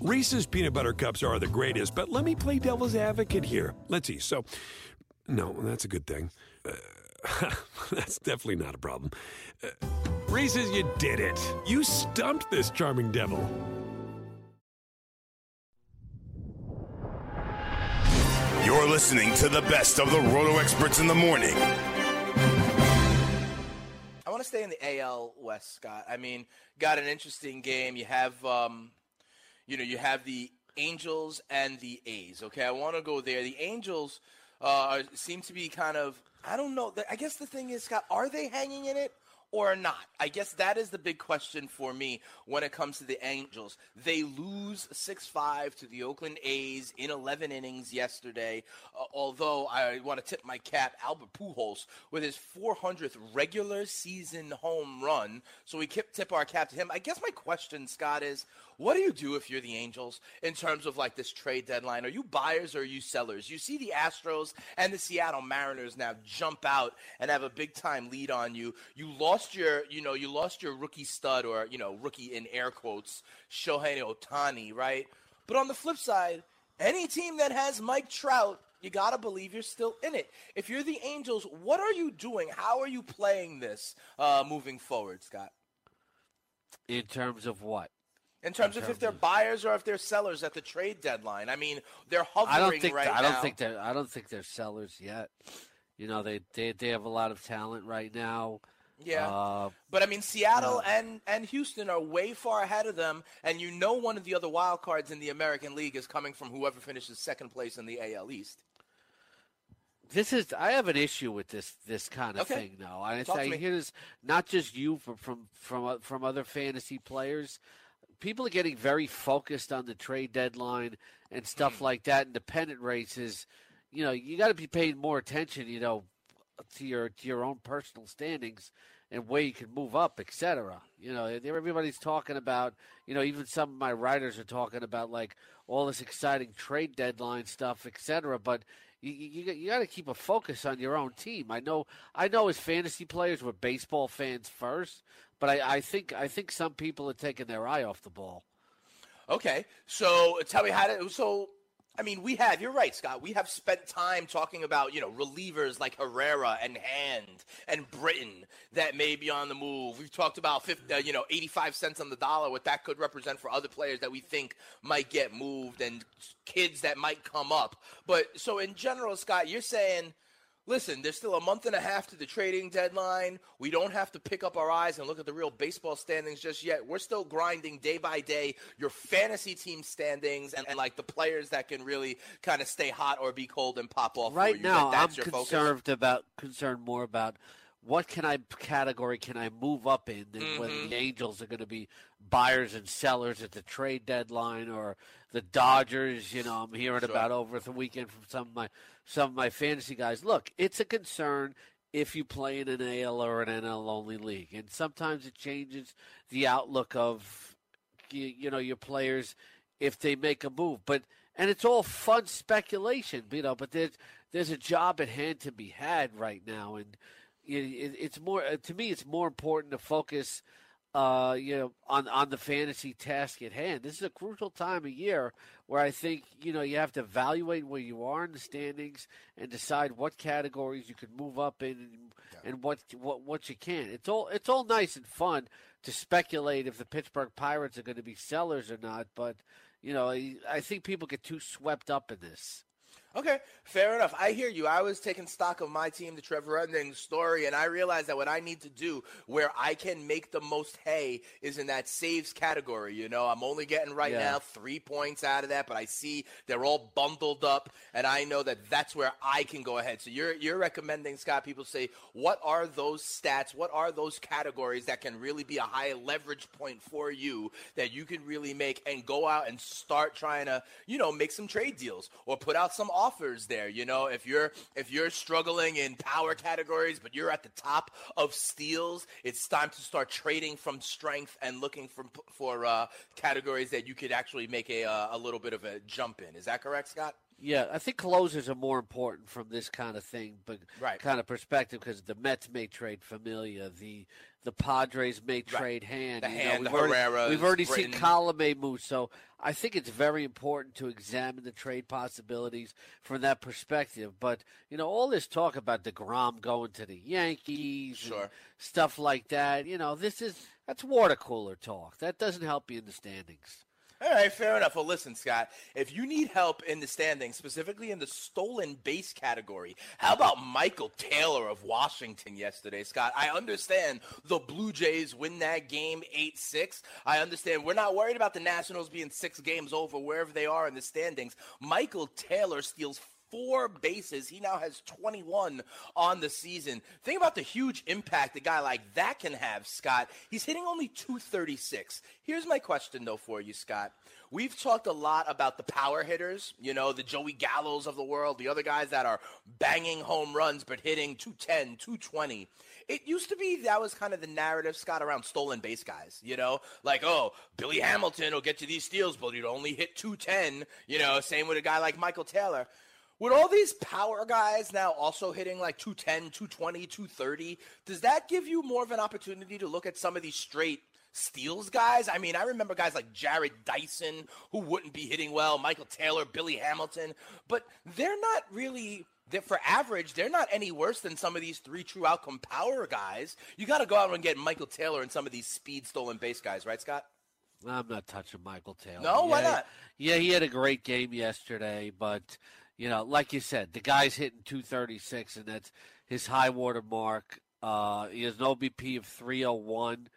Reese's peanut butter cups are the greatest, but let me play devil's advocate here. Let's see. So, no, that's a good thing. Uh, that's definitely not a problem. Uh, Reese's, you did it. You stumped this charming devil. You're listening to the best of the Roto Experts in the morning. I want to stay in the AL West, Scott. I mean, got an interesting game. You have, um, you know, you have the Angels and the A's. Okay, I want to go there. The Angels uh, seem to be kind of, I don't know. I guess the thing is, Scott, are they hanging in it? or not? I guess that is the big question for me when it comes to the Angels. They lose 6 5 to the Oakland A's in 11 innings yesterday. Uh, although I want to tip my cap, Albert Pujols with his 400th regular season home run. So we tip our cap to him. I guess my question, Scott, is what do you do if you're the Angels in terms of like this trade deadline? Are you buyers or are you sellers? You see the Astros and the Seattle Mariners now jump out and have a big time lead on you. You lost your, you know, you lost your rookie stud or, you know, rookie in air quotes, Shohei Ohtani, right? But on the flip side, any team that has Mike Trout you got to believe you're still in it. If you're the Angels, what are you doing? How are you playing this uh, moving forward, Scott? In terms of what? In terms of if they're buyers or if they're sellers at the trade deadline. I mean, they're hovering I don't think right I don't now. think they're I don't think they're sellers yet. You know, they they they have a lot of talent right now. Yeah, uh, but I mean, Seattle and and Houston are way far ahead of them, and you know one of the other wild cards in the American League is coming from whoever finishes second place in the AL East. This is I have an issue with this this kind of Okay. thing now. I, I hear this not just you from from from uh, from other fantasy players. People are getting very focused on the trade deadline and Hmm. stuff like that. Independent races, you know, you got to be paying more attention. You know, to your to your own personal standings and where you can move up, etc. You know, everybody's talking about. You know, even some of my writers are talking about like all this exciting trade deadline stuff, etc. But you you, you got to keep a focus on your own team. I know I know as fantasy players we're baseball fans first, but I, I think I think some people are taking their eye off the ball. Okay, so tell me how to. So, I mean, we have. You're right, Scott. We have spent time talking about you know relievers like Herrera and Hand and Britton that may be on the move. We've talked about 50, uh, you know 85 cents on the dollar, what that could represent for other players that we think might get moved and kids that might come up. But so in general, Scott, you're saying. Listen, there's still a month and a half to the trading deadline. We don't have to pick up our eyes and look at the real baseball standings just yet. We're still grinding day by day your fantasy team standings and, and like the players that can really kind of stay hot or be cold and pop off. for Right you. now, I'm that's your focus? concerned about concerned more about what can I category can I move up in than Mm-hmm. the Angels are going to be buyers and sellers at the trade deadline or the Dodgers. You know, I'm hearing Sure. about over the weekend from some of my some of my fantasy guys. Look, it's a concern if you play in an AL or an NL only league, and sometimes it changes the outlook of you, you know your players if they make a move. But and it's all fun speculation, you know. But there's there's a job at hand to be had right now, and it, it, it's more uh, to me. It's more important to focus, uh, you know, on on the fantasy task at hand. This is a crucial time of year where I think you know you have to evaluate where you are in the standings and decide what categories you can move up in and, and what what what you can. It's all it's all nice and fun to speculate if the Pittsburgh Pirates are going to be sellers or not, but you know I, I think people get too swept up in this. Okay, fair enough. I hear you. I was taking stock of my team, the Trevor Ending story, and I realized that what I need to do where I can make the most hay is in that saves category. You know, I'm only getting right Yeah. now three points out of that, but I see they're all bundled up, and I know that that's where I can go ahead. So you're you're recommending Scott? People say, what are those stats? What are those categories that can really be a high leverage point for you that you can really make and go out and start trying to you know make some trade deals or put out some offers there. You know, if you're if you're struggling in power categories, but you're at the top of steals, it's time to start trading from strength and looking for for uh, categories that you could actually make a uh, a little bit of a jump in. Is that correct, Scott? Yeah, I think closers are more important from this kind of thing, but Right. kind of perspective because the Mets may trade Familia, the the Padres may trade hand. The You know, hand, we've the already, we've already Britton. seen Colome move, so I think it's very important to examine the trade possibilities from that perspective. But you know, all this talk about Degrom going to the Yankees, and Sure. stuff like that. You know, this is that's water cooler talk. That doesn't help you in the standings. All right, fair enough. Well, listen, Scott, if you need help in the standings, specifically in the stolen base category, how about Michael Taylor of Washington yesterday, Scott? I understand the Blue Jays win that game 8 6. I understand we're not worried about the Nationals being six games over wherever they are in the standings. Michael Taylor steals four bases. He now has 21 on the season. Think about the huge impact a guy like that can have, Scott. He's hitting only 236. Here's my question, though, for you, Scott. We've talked a lot about the power hitters, you know, the Joey Gallos of the world, the other guys that are banging home runs but hitting 210, 220. It used to be that was kind of the narrative, Scott, around stolen base guys. You know, like oh, Billy Hamilton will get you these steals, but he'd only hit 210. You know, same with a guy like Michael Taylor. With all these power guys now also hitting like 210, 220, 230, does that give you more of an opportunity to look at some of these straight steals guys? I mean, I remember guys like Jarrod Dyson who wouldn't be hitting well, Michael Taylor, Billy Hamilton, but they're not really for average, they're not any worse than some of these three true outcome power guys. You got to go out and get Michael Taylor and some of these speed stolen base guys, right, Scott? I'm not touching Michael Taylor. No, why not? Yeah, he had a great game yesterday, but you know, like you said, the guy's hitting 236, and that's his high water mark. Uh, he has an OBP of 301,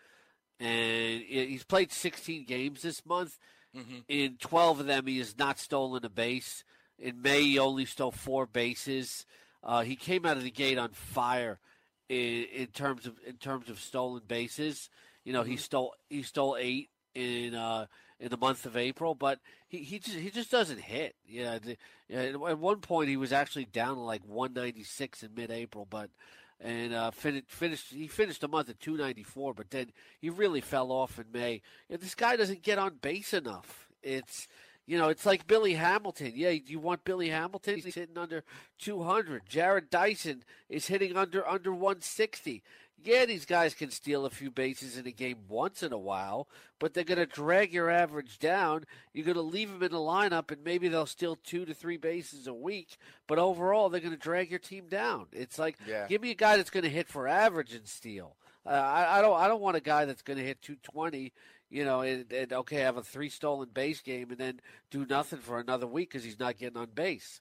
and he's played 16 games this month. Mm-hmm. In 12 of them, he has not stolen a base. In May, he only stole four bases. Uh, he came out of the gate on fire in, in terms of in terms of stolen bases. You know, he stole he stole eight in uh, in the month of April, but he, he just he just doesn't hit. Yeah, the, yeah, at one point he was actually down to like 196 in mid-April, but and uh, finished finished he finished the month at 294, but then he really fell off in May. This guy doesn't get on base enough. It's you know, it's like Billy Hamilton. Yeah, you want Billy Hamilton? He's hitting under 200. Jarrod Dyson is hitting under under 160. Yeah, these guys can steal a few bases in a game once in a while, but they're going to drag your average down. You're going to leave them in the lineup, and maybe they'll steal two to three bases a week. But overall, they're going to drag your team down. It's like, Yeah. give me a guy that's going to hit for average and steal. Uh, I, I don't. I don't want a guy that's going to hit 220 you know, and, and okay, have a three stolen base game and then do nothing for another week because he's not getting on base.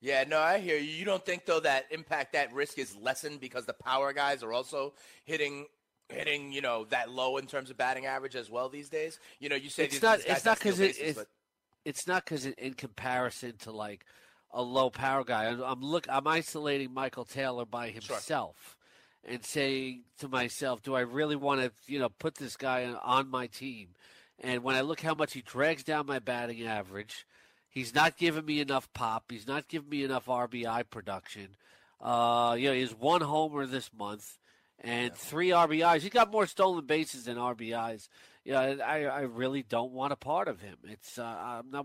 Yeah, no, I hear you. You don't think though that impact, that risk is lessened because the power guys are also hitting, hitting, you know, that low in terms of batting average as well these days. You know, you say It's not. It's not because it, it's. but- It's not because in comparison to like a low power guy. I'm, I'm look. I'm isolating Michael Taylor by himself. And saying to myself, do I really want to, you know, put this guy on- on my team? And when I look how much he drags down my batting average, he's not giving me enough pop. He's not giving me enough RBI production. Uh, you know, he's one homer this month and three RBIs. He got more stolen bases than RBIs. You know, I, I really don't want a part of him. It's uh, I'm not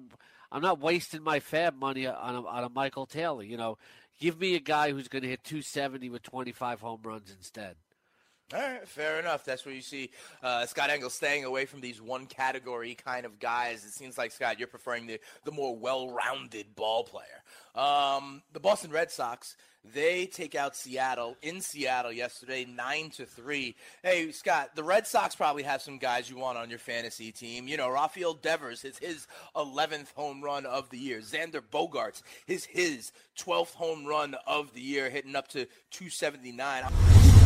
I'm not wasting my fab money on a, on a Michael Taylor. You know, give me a guy who's going to hit 270 with 25 home runs instead. All right, fair enough. That's where you see uh, Scott Engel staying away from these one category kind of guys. It seems like Scott, you're preferring the the more well-rounded ball player. Um, the Boston Red Sox they take out Seattle in Seattle yesterday, nine to three. Hey Scott, the Red Sox probably have some guys you want on your fantasy team. You know, Rafael Devers his his 11th home run of the year. Xander Bogaerts his his 12th home run of the year, hitting up to 279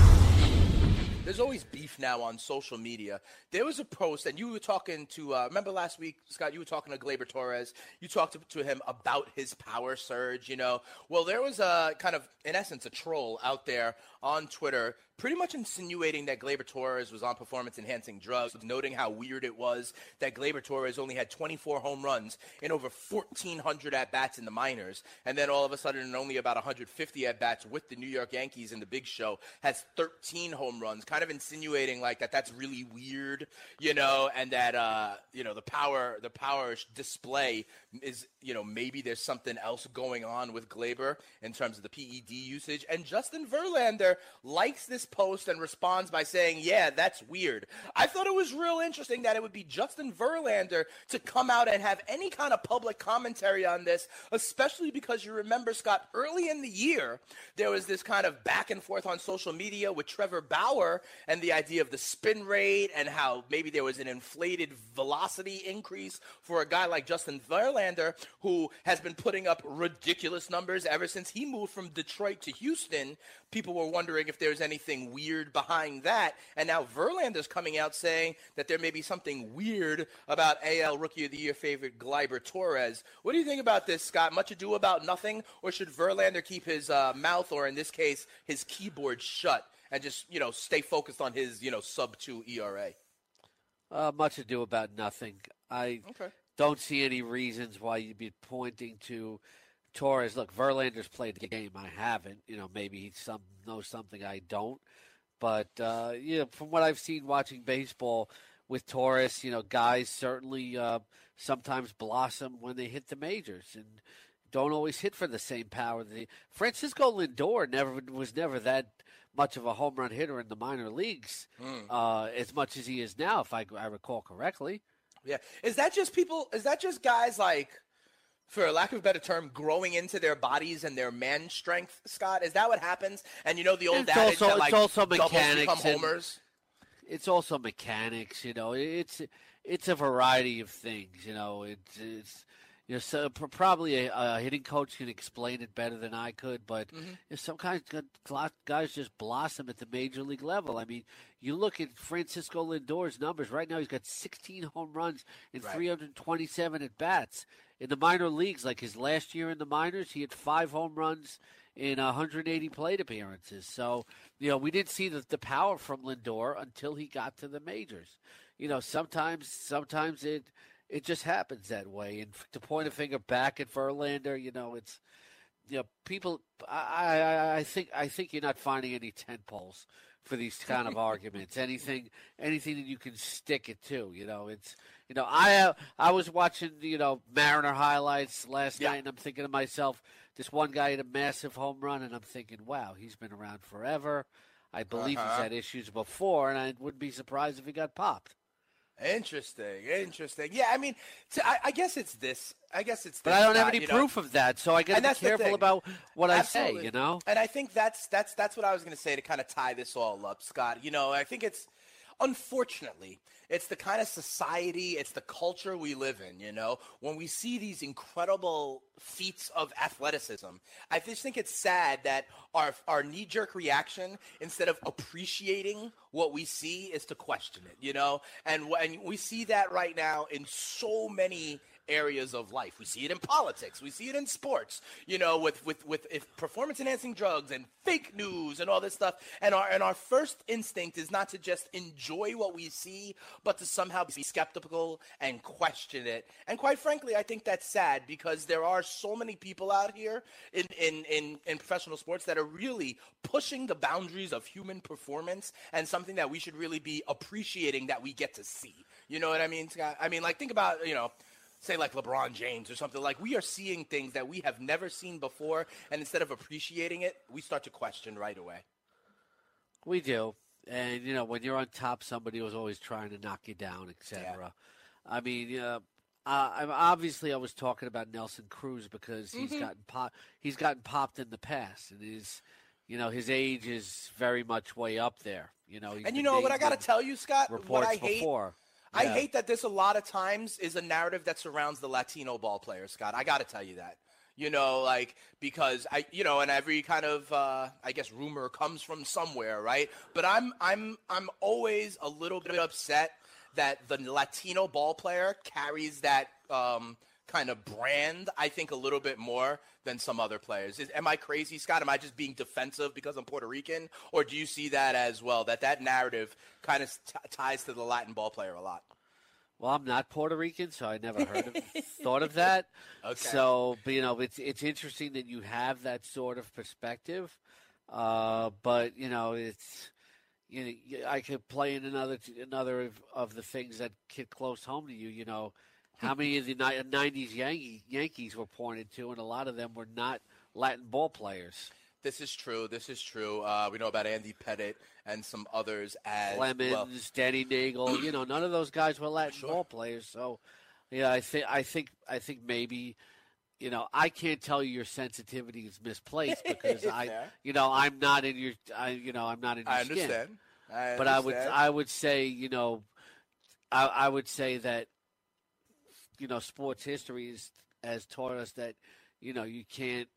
there's always beef now on social media. There was a post, and you were talking to, uh, remember last week, Scott, you were talking to Gleyber Torres. You talked to, to him about his power surge, you know. Well, there was a kind of, in essence, a troll out there on Twitter pretty much insinuating that Gleyber Torres was on performance enhancing drugs, noting how weird it was that Gleyber Torres only had 24 home runs in over 1,400 at bats in the minors. And then all of a sudden, in only about 150 at bats with the New York Yankees in the big show, has 13 home runs, kind of insinuating like that that's really weird, you know, and that, uh, you know, the power, the power display is, you know, maybe there's something else going on with Gleyber in terms of the PED usage. And Justin Verlander likes this post and responds by saying, "Yeah, that's weird." I thought it was real interesting that it would be Justin Verlander to come out and have any kind of public commentary on this, especially because you remember Scott early in the year there was this kind of back and forth on social media with Trevor Bauer and the idea of the spin rate and how maybe there was an inflated velocity increase for a guy like Justin Verlander who has been putting up ridiculous numbers ever since he moved from Detroit to Houston. People were wondering if there's anything weird behind that. And now Verlander's coming out saying that there may be something weird about AL Rookie of the Year favorite Gleyber Torres. What do you think about this, Scott? Much ado about nothing? Or should Verlander keep his uh, mouth, or in this case, his keyboard shut and just, you know, stay focused on his, you know, sub two ERA? Uh, much ado about nothing. I Okay. don't see any reasons why you'd be pointing to Torres. Look, Verlander's played the game. I haven't. You know, maybe he some knows something I don't. But uh, you know, from what I've seen watching baseball with Torres, you know, guys certainly uh, sometimes blossom when they hit the majors and don't always hit for the same power. The Francisco Lindor never was never that much of a home run hitter in the minor leagues uh, as much as he is now, if I, I recall correctly. Yeah. Is that just people? Is that just guys like, for lack of a better term, growing into their bodies and their man strength, Scott? Is that what happens? And you know the old It's adage also- that it's like also doubles mechanics become homers. it's also mechanics. You know, it's it's a variety of things. You know, it's it's you know so probably a, a hitting coach can explain it better than I could, but Mm-hmm. you know, some kind of guys just blossom at the major league level. I mean, you look at Francisco Lindor's numbers right now; he's got 16 home runs and Right. 327 at bats. In the minor leagues, like his last year in the minors, he had five home runs in 180 plate appearances. So, you know, we didn't see the, the power from Lindor until he got to the majors. You know, sometimes sometimes it it just happens that way. And to point a finger back at Verlander, you know, it's you know, people. I I, I think I think you're not finding any tent poles for these kind of arguments. Anything anything that you can stick it to. You know, it's you know I uh, I was watching you know Mariner highlights last Yeah. night, and I'm thinking to myself, this one guy had a massive home run, and I'm thinking, wow, he's been around forever. I believe Uh-huh. he's had issues before, and I wouldn't be surprised if he got popped. Interesting, interesting. Yeah, I mean, I guess it's this. I guess it's. But I don't have any you know? proof of that, so I got to be careful about what I say. You know. And I think that's that's that's what I was going to say to kind of tie this all up, Scott. You know, I think it's unfortunately it's the kind of society, it's the culture we live in. You know, when we see these incredible feats of athleticism, I just think it's sad that our our knee jerk reaction instead of appreciating what we see is to question it. You know, and wh- and we see that right now in so many areas of life. We see it in politics. We see it in sports. You know, with with with performance enhancing drugs and fake news and all this stuff. And our and our first instinct is not to just enjoy what we see, but to somehow be skeptical and question it. And quite frankly, I think that's sad because there are so many people out here in in in, in professional sports that are really pushing the boundaries of human performance and something that we should really be appreciating that we get to see. You know what I mean, Scott? I mean, like think about you know say like LeBron James or something like we are seeing things that we have never seen before and instead of appreciating it we start to question right away We do. And, you know, when you're on top, somebody was always trying to knock you down, etc. I mean, uh, uh, I'm- obviously, I was talking about Nelson Cruz because he's Mm-hmm. gotten pop, he's gotten popped in the past, and his, you know, his age is very much way up there. You know, and you know what I got to tell you Scott what reports I hate I hate that this a lot of times is a narrative that surrounds the Latino ball player, Scott. I got to tell you that. You know, like because I, you know, and every kind of, uh, I guess, rumor comes from somewhere, right? But I'm, I'm, I'm always a little bit upset that the Latino ball player carries that um, kind of brand. I think a little bit more than some other players. Is, am I crazy, Scott? Am I just being defensive because I'm Puerto Rican, or do you see that as well? That that narrative kind of t- ties to the Latin ball player a lot. Well, I'm not Puerto Rican, so I never heard of thought of that. Okay. So, but, you know, it's it's interesting that you have that sort of perspective. Uh, but you know, it's you know, I could play in another another of, of the things that hit close home to you. You know, how many of the '90s Yankee, Yankees were pointed to, and a lot of them were not Latin ball players. This is true. This is true. Uh, we know about Andy Pettitte and some others as Clemens, well. Denny Neagle. you know, none of those guys were Latin Sure. ball players. So, yeah, I think I think I think maybe. You know, I can't tell you your sensitivity is misplaced because I, you know, I'm not in your, I, you know, I'm not in your I skin. understand. I but I would. I would say you know I, I would say that you know sports history is, has taught us that you know you can't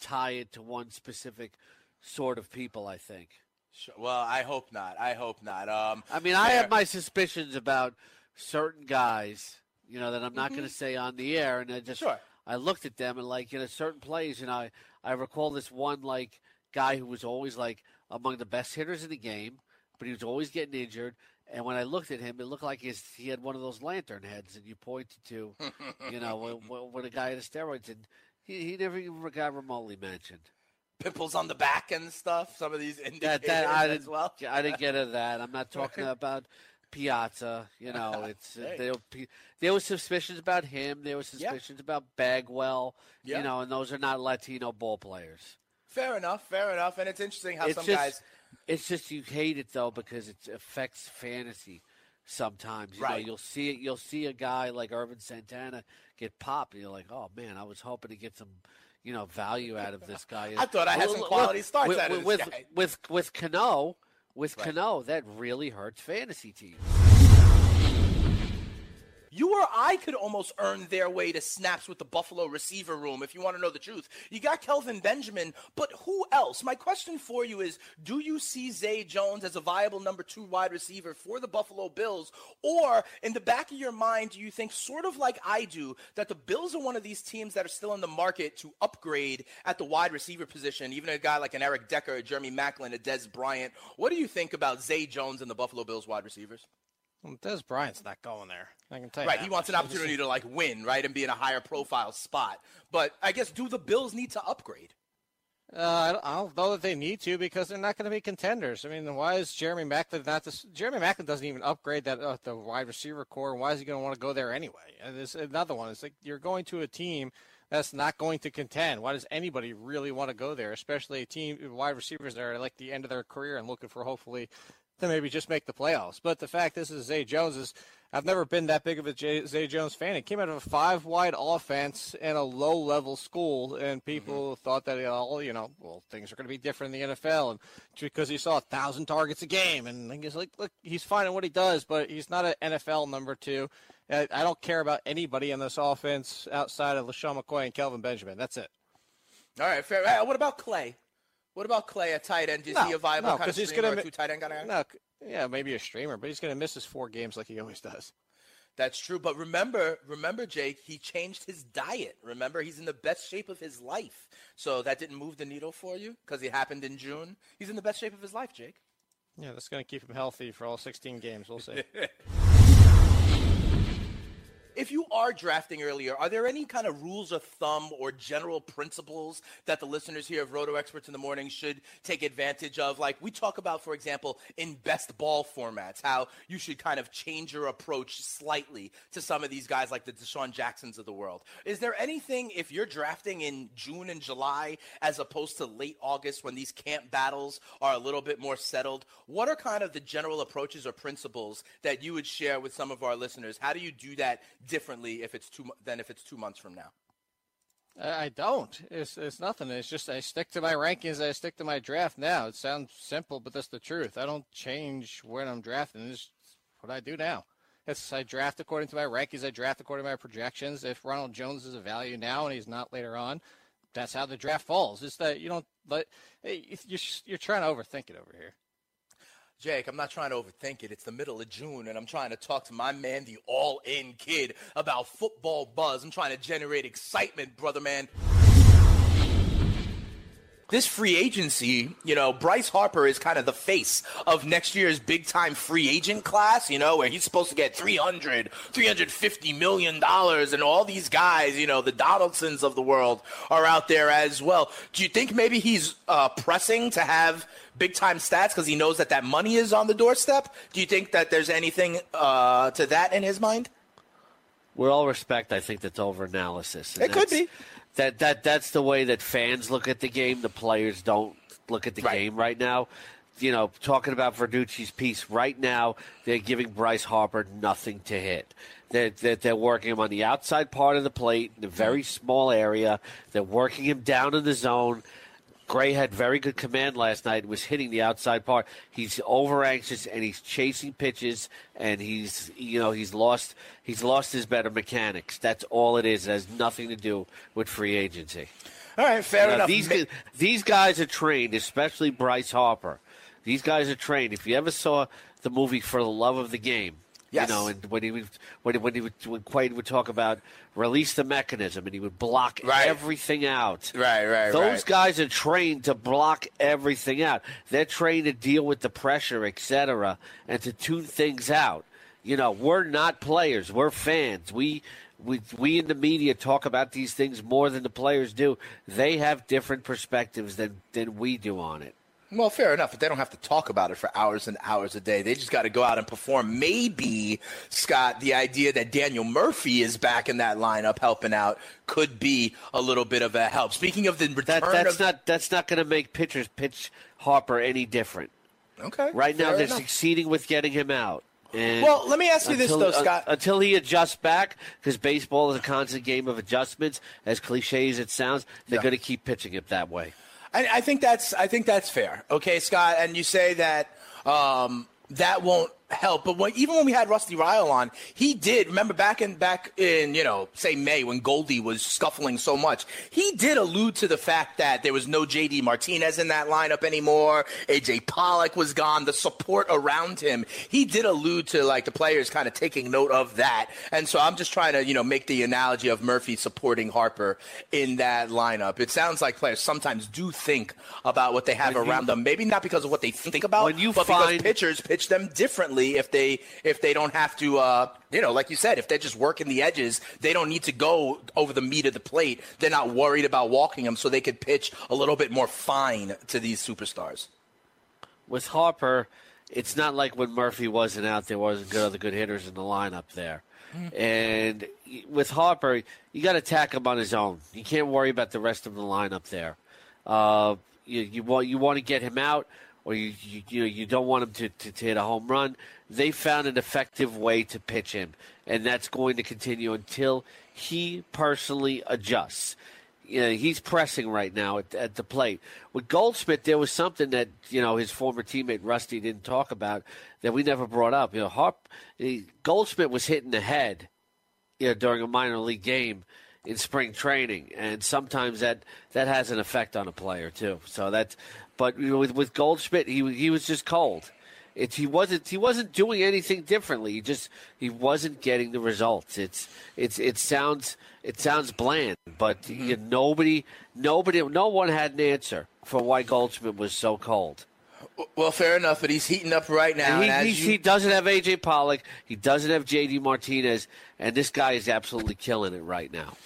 tie it to one specific sort of people. I think. Sure. Well, I hope not. I hope not. Um, I mean, I have my suspicions about certain guys. You know that I'm not going to say on the air, and I just Mm-hmm. Sure. I looked at them and like you know certain plays, and I I recall this one like guy who was always like among the best hitters in the game, but he was always getting injured. And when I looked at him, it looked like his, he had one of those lantern heads, and you pointed to, you know, when, when, a guy had steroids, and he, he never even got remotely mentioned. pimples on the back and stuff. Some of these indicators That that I as well. I didn't get into that. I'm not talking about Piazza. You know, it's Hey. there. were- There was suspicions about him. There was Yeah. suspicions about Bagwell. Yeah. You know, and those are not Latino ball players. Fair enough. Fair enough. And it's interesting how it's some just, guys. It's just you hate it though because it affects fantasy. Sometimes you know Right. you'll see it. You'll see a guy like Ervin Santana get popped, and you're like, "Oh man, I was hoping to get some, you know, value out of this guy." I thought I had Look- some look, quality starts with, out of this with, guy. with with Cano, with Right. Cano, that really hurts fantasy teams. You or I could almost earn their way to snaps with the Buffalo receiver room if you want to know the truth. You got Kelvin Benjamin, but who else? My question for you is Do you see Zay Jones as a viable number two wide receiver for the Buffalo Bills? Or in the back of your mind, do you think, sort of like I do, that the Bills are one of these teams that are still in the market to upgrade at the wide receiver position? Even a guy like an Eric Decker, a Jeremy Maclin, a Dez Bryant. What do you think about Zay Jones and the Buffalo Bills wide receivers? Well, Dez Bryant's not going there. I can tell you. Right, he wants an opportunity to like win, right, and be in a higher profile spot. But I guess do the Bills need to upgrade? Uh, I don't- I don't know that they need to because they're not going to be contenders. I mean, why is Jeremy Maclin not this? Jeremy Maclin doesn't even upgrade that uh, the wide receiver core. Why is he going to want to go there anyway? And there's another one. It's like you're going to a team that's not going to contend. Why does anybody really want to go there? Especially a team wide receivers that are like the end of their career and looking for hopefully to maybe just make the playoffs. But the fact is, is Zay Jones is. I've never been that big of a J- Zay Jones fan. He came out of a five wide offense in a low level school, and people thought that, all—you know, well, things are going to be different in the NFL. And because he saw a thousand targets a game, and he's like, look, he's fine at what he does, but he's not an NFL number two. I I don't care about anybody in this offense outside of LeSean McCoy and Kelvin Benjamin. That's it. All right, fair. Uh, what about Clay? What about Clay at tight end? Is he a viable no, kind of he's streamer, gonna a two tight end guy? No, yeah, maybe a streamer, but he's going to miss his four games like he always does. That's true. But remember, remember, Jake, he changed his diet. Remember, he's in the best shape of his life. So that didn't move the needle for you because it happened in June. He's in the best shape of his life, Jake. Yeah, that's going to keep him healthy for all 16 games. We'll see. If you are drafting earlier, are there any kind of rules of thumb or general principles that the listeners here of Roto Experts in the Morning should take advantage of? Like we talk about, for example, in best ball formats, how you should kind of change your approach slightly to some of these guys like the DeSean Jacksons of the world. Is there anything, if you're drafting in June and July as opposed to late August when these camp battles are a little bit more settled, what are kind of the general approaches or principles that you would share with some of our listeners? How do you do that differently if it's two than if it's two months from now? I don't. It's it's nothing. It's just I stick to my rankings. I stick to my draft now. It sounds simple, but that's the truth. I don't change when I'm drafting. It's what I do now. It's I draft according to my rankings. I draft according to my projections. If Ronald Jones is a value now and he's not later on, that's how the draft falls. It's that you don't let you're you're trying to overthink it over here. Jake, I'm not trying to overthink it. It's the middle of June, and I'm trying to talk to my man, the all in kid, about football buzz. I'm trying to generate excitement, brother man. This free agency, you know, Bryce Harper is kind of the face of next year's big time free agent class, you know, where he's supposed to get 300, 350 million dollars and all these guys, you know, the Donaldsons of the world are out there as well. Do you think maybe he's uh, pressing to have big time stats because he knows that that money is on the doorstep? Do you think that there's anything uh, to that in his mind? with all respect, I think that's overanalysis. And It could be. That that that's the way that fans look at the game. The players don't look at the Right. game right now. You know, talking about Verducci's piece right now, they're giving Bryce Harper nothing to hit. They're, they're, they're working him on the outside part of the plate in a very small area. They're working him down in the zone. Gray had very good command last night. Was hitting the outside part. He's over anxious and he's chasing pitches and he's you know he's lost he's lost his better mechanics. That's all it is. It has nothing to do with free agency. All right, fair Now, enough. these these guys are trained, especially Bryce Harper. These guys are trained. If you ever saw the movie For the Love of the Game, Yes. you know, and when he would when, when he would when Quaid would talk about release the mechanism, and he would block Right. everything out. Right, right, Those right. guys are trained to block everything out. They're trained to deal with the pressure, etc., and to tune things out. You know, we're not players. We're fans. We we we in the media talk about these things more than the players do. They have different perspectives than than we do on it. Well, fair enough, but they don't have to talk about it for hours and hours a day. They just got to go out and perform. Maybe, Scott, the idea that Daniel Murphy is back in that lineup helping out could be a little bit of a help. Speaking of the return That that's of not that's not going to make pitchers pitch Harper any different. okay, Right now, they're enough. succeeding with getting him out. And Well, let me ask you this, until, though, uh, Scott. until he adjusts back, because baseball is a constant game of adjustments. As cliche as it sounds, they're Yeah. going to keep pitching it that way. I, I think that's I think that's fair. Okay, Scott, and you say that um, that won't help, but when, even when we had Rusty Ryal on, he did. Remember back in back in you know say May when Goldie was scuffling so much, he did allude to the fact that there was no J.D. Martinez in that lineup anymore. A.J. Pollock was gone. The support around him, he did allude to like the players kind of taking note of that. And so I'm just trying to you know make the analogy of Murphy supporting Harper in that lineup. It sounds like players sometimes do think about what they have When you- around them. Maybe not because of what they think about, When you but find- because pitchers pitch them differently if they if they don't have to. Uh, you know, like you said, if they're just working the edges, they don't need to go over the meat of the plate. They're not worried about walking them, so they could pitch a little bit more fine to these superstars. With Harper, it's not like when Murphy wasn't out, there wasn't good other good hitters in the lineup there. And with Harper, you got to attack him on his own. You can't worry about the rest of the lineup there. Uh, you, you want you want to get him out, or you you you, know, you don't want him to, to, to hit a home run. They found an effective way to pitch him, and that's going to continue until he personally adjusts. You know, he's pressing right now at, at the plate. With Goldschmidt, there was something that you know his former teammate Rusty didn't talk about that we never brought up. You know, Harp, Goldschmidt was hitting the head you know, during a minor league game in spring training, and sometimes that that has an effect on a player too. So that's, but with with Goldschmidt, he he was just cold. It's he wasn't he wasn't doing anything differently. He just he wasn't getting the results. It's it's it sounds it sounds bland, but you mm-hmm. nobody nobody no one had an answer for why Goldschmidt was so cold. Well, fair enough, but he's heating up right now. And he, and as he, you- he doesn't have AJ Pollock. He doesn't have JD Martinez, and this guy is absolutely killing it right now.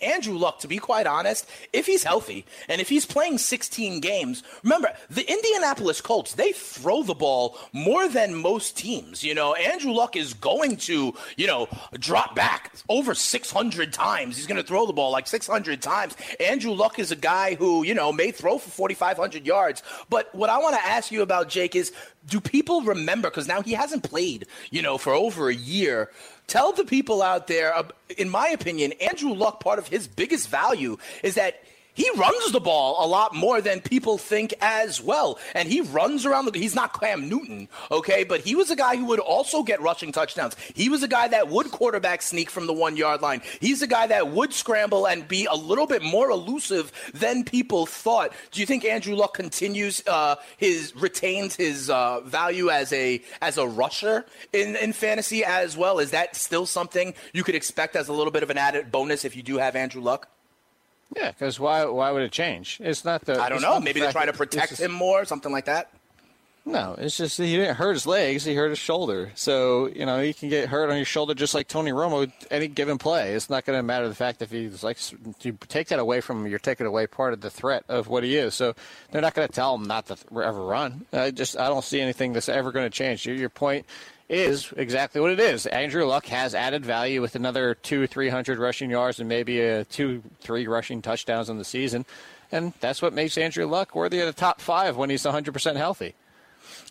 Andrew Luck, to be quite honest, if he's healthy and if he's playing 16 games, remember, the Indianapolis Colts, they throw the ball more than most teams. You know, Andrew Luck is going to, you know, drop back over 600 times. He's going to throw the ball like 600 times. Andrew Luck is a guy who, you know, may throw for 4,500 yards. But what I want to ask you about, Jake, is do people remember, because now he hasn't played, you know, for over a year. Tell the people out there, uh, in my opinion, Andrew Luck, part of his biggest value is that he runs the ball a lot more than people think as well. And he runs around the he's not Cam Newton, okay, but he was a guy who would also get rushing touchdowns. He was a guy that would quarterback sneak from the 1-yard line. He's a guy that would scramble and be a little bit more elusive than people thought. Do you think Andrew Luck continues uh, his retains his uh, value as a as a rusher in in fantasy as well? Is that still something you could expect as a little bit of an added bonus if you do have Andrew Luck? Yeah, because why? Why would it change? It's not the. I don't know. not the Maybe they're trying to protect just- him more, something like that. No, it's just he didn't hurt his legs; he hurt his shoulder. So you know he can get hurt on your shoulder just like Tony Romo any given play. It's not going to matter the fact if he's like you take that away from him, you're taking away part of the threat of what he is. So they're not going to tell him not to ever run. I just I don't see anything that's ever going to change. Your, your point is exactly what it is. Andrew Luck has added value with another two, three hundred rushing yards and maybe a two, three rushing touchdowns in the season, and that's what makes Andrew Luck worthy of the top five when he's 100 percent healthy.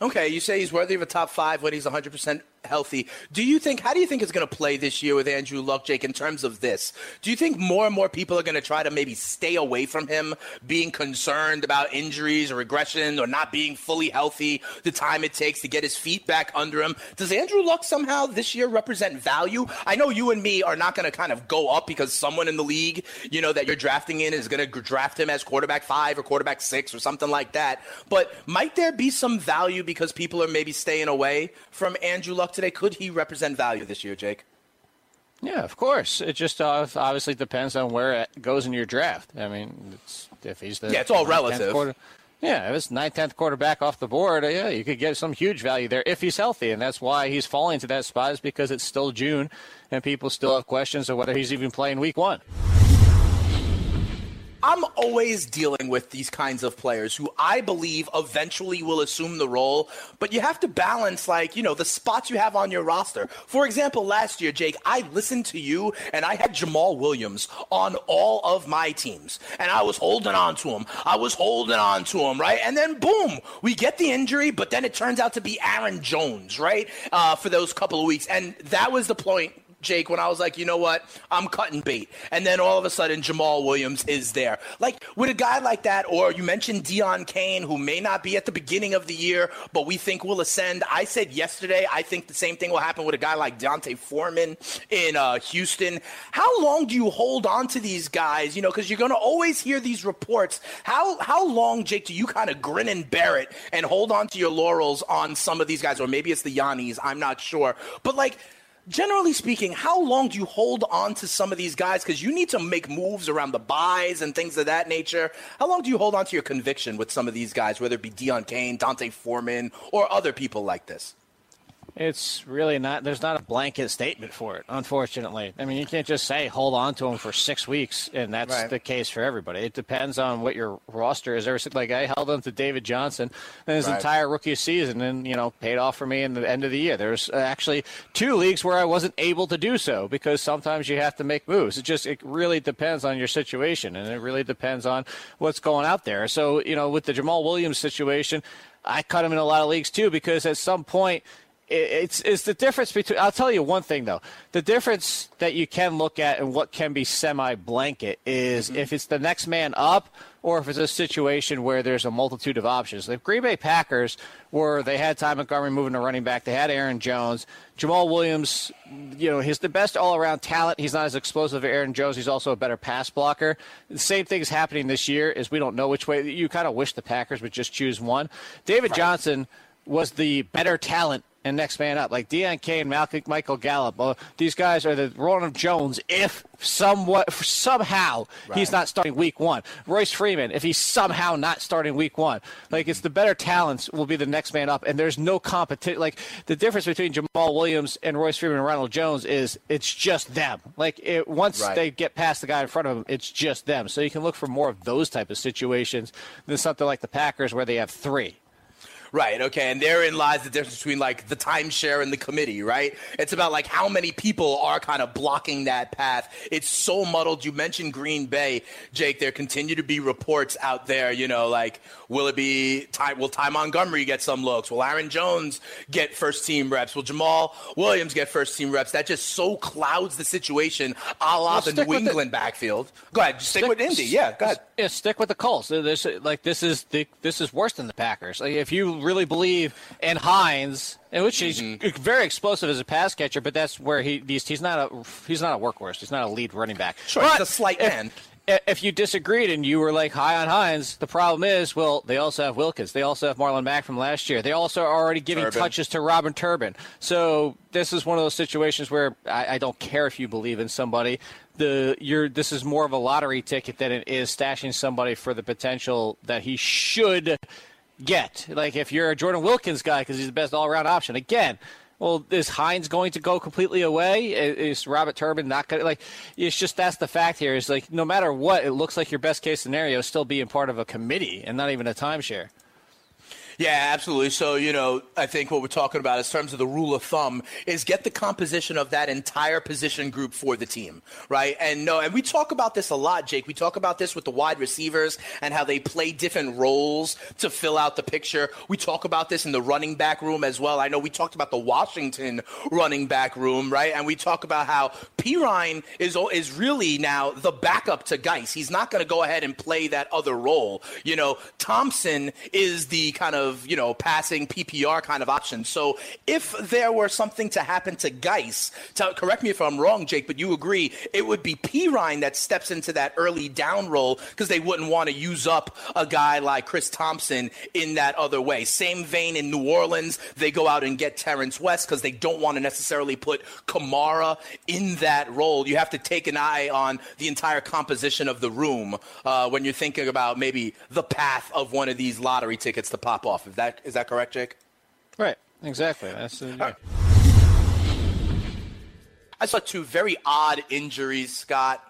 Okay, you say he's worthy of a top five when he's 100% healthy. Do you think, how do you think it's going to play this year with Andrew Luck, Jake, in terms of this? Do you think more and more people are going to try to maybe stay away from him, being concerned about injuries or regression or not being fully healthy, the time it takes to get his feet back under him? Does Andrew Luck somehow this year represent value? I know you and me are not going to kind of go up because someone in the league, you know, that you're drafting in is going to draft him as quarterback five or quarterback six or something like that. But might there be some value because people are maybe staying away from Andrew Luck today? Could he represent value this year, Jake? Yeah, of course. It just uh, obviously depends on where it goes in your draft. I mean, it's if he's the yeah, it's all relative. Quarter, yeah, if it's ninth, tenth quarterback off the board, uh, yeah, you could get some huge value there if he's healthy, and that's why he's falling to that spot is because it's still June, and people still have questions of whether he's even playing Week One. I'm always dealing with these kinds of players who I believe eventually will assume the role, but you have to balance, like, you know, the spots you have on your roster. For example, last year, Jake, I listened to you and I had Jamaal Williams on all of my teams, and I was holding on to him. I was holding on to him, right? And then, boom, we get the injury, but then it turns out to be Aaron Jones, right? Uh, for those couple of weeks. And that was the point Jake, when I was like, you know what, I'm cutting bait. And then all of a sudden, Jamaal Williams is there. Like with a guy like that, or you mentioned Deon Cain, who may not be at the beginning of the year, but we think will ascend. I said yesterday, I think the same thing will happen with a guy like D'Onta Foreman in uh, Houston. How long do you hold on to these guys? You know, because you're going to always hear these reports. How how long, Jake, do you kind of grin and bear it and hold on to your laurels on some of these guys, or maybe it's the Yannis? I'm not sure, but like generally speaking, how long do you hold on to some of these guys? Because you need to make moves around the byes and things of that nature. How long do you hold on to your conviction with some of these guys, whether it be Deon Cain, D'Onta Foreman, or other people like this? It's really not. There's not a blanket statement for it, unfortunately. I mean, you can't just say hold on to him for six weeks, and that's right. the case for everybody. It depends on what your roster is. Ever Like I held on to David Johnson in his right. entire rookie season, and you know, paid off for me in the end of the year. There's uh, actually two leagues where I wasn't able to do so because sometimes you have to make moves. It just it really depends on your situation, and it really depends on what's going out there. So you know, with the Jamaal Williams situation, I cut him in a lot of leagues too because at some point it's it's the difference between. I'll tell you one thing though. The difference that you can look at and what can be semi blanket is mm-hmm. if it's the next man up or if it's a situation where there's a multitude of options. The Green Bay Packers were they had Ty Montgomery moving to running back. They had Aaron Jones, Jamaal Williams. You know, he's the best all around talent. He's not as explosive as Aaron Jones. He's also a better pass blocker. The same thing is happening this year. Is we don't know which way. You kind of wish the Packers would just choose one. David right. Johnson was the better talent and next man up, like Deon Cain, Michael Gallup. Uh, these guys are the Ronald Jones. If somewhat somehow right. he's not starting week one, Royce Freeman. If he's somehow not starting week one, like it's the better talents will be the next man up, and there's no competition. Like the difference between Jamaal Williams and Royce Freeman and Ronald Jones is it's just them. Like it, once right. they get past the guy in front of them, it's just them. So you can look for more of those type of situations than something like the Packers where they have three. Right. Okay. And therein lies the difference between like the timeshare and the committee, right? It's about like how many people are kind of blocking that path. It's so muddled. You mentioned Green Bay, Jake. There continue to be reports out there, you know, like will it be Ty, will Ty Montgomery get some looks? Will Aaron Jones get first team reps? Will Jamaal Williams get first team reps? That just so clouds the situation a la well, the New England the, backfield. Go ahead. Stick, stick, with Indy. Yeah. Go ahead. Yeah. Stick with the Colts. This, like this is the, this is worse than the Packers. Like if you really believe in Hines, in which he's mm-hmm. very explosive as a pass catcher, but that's where he he's, he's not a he's not a workhorse. He's not a lead running back. Sure, but he's a slight if, man. If you disagreed and you were like high on Hines, the problem is, well, they also have Wilkins. They also have Marlon Mack from last year. They also are already giving Turbin. touches to Robin Turbin. So this is one of those situations where I, I don't care if you believe in somebody the you're this is more of a lottery ticket than it is stashing somebody for the potential that he should get. Like if you're a Jordan Wilkins guy because he's the best all around option. Again, well, is Hines going to go completely away? Is Robert Turbin not going to like? It's just that's the fact here. Is like no matter what, it looks like your best case scenario is still being part of a committee and not even a timeshare. Yeah, absolutely. So, you know, I think what we're talking about in terms of the rule of thumb is get the composition of that entire position group for the team, right? And no, and we talk about this a lot, Jake. We talk about this with the wide receivers and how they play different roles to fill out the picture. We talk about this in the running back room as well. I know we talked about the Washington running back room, right? And we talk about how Perine is is really now the backup to Guice. He's not going to go ahead and play that other role. You know, Thompson is the kind of of, you know, passing PPR kind of option. So if there were something to happen to Guice, to, correct me if I'm wrong, Jake, but you agree, it would be Perine that steps into that early down role because they wouldn't want to use up a guy like Chris Thompson in that other way. Same vein in New Orleans, they go out and get Terrence West because they don't want to necessarily put Kamara in that role. You have to take an eye on the entire composition of the room uh, when you're thinking about maybe the path of one of these lottery tickets to pop off off. Is that is that correct, Jake? Right. Exactly. That's uh, yeah. I saw two very odd injuries, Scott.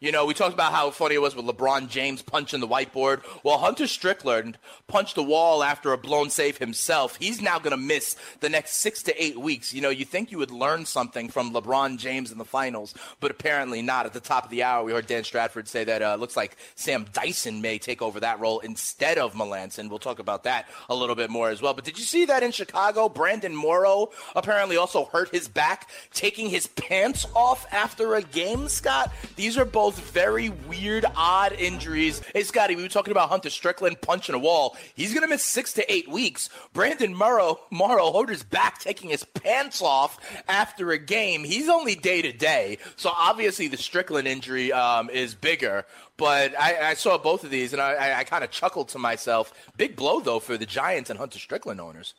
You know, we talked about how funny it was with LeBron James punching the whiteboard. Well, Hunter Strickland punched the wall after a blown save himself. He's now going to miss the next six to eight weeks. You know, you think you would learn something from LeBron James in the finals, but apparently not. At the top of the hour, we heard Dan Stratford say that uh, looks like Sam Dyson may take over that role instead of Melancon. We'll talk about that a little bit more as well. But did you see that in Chicago? Brandon Morrow apparently also hurt his back taking his pants off after a game, Scott. These are both both very weird, odd injuries. Hey, Scotty, we were talking about Hunter Strickland punching a wall. He's going to miss six to eight weeks. Brandon Morrow, Morrow his back taking his pants off after a game. He's only day to day. So obviously the Strickland injury um, is bigger. But I, I, saw both of these and I, I, I kind of chuckled to myself. Big blow, though, for the Giants and Hunter Strickland owners.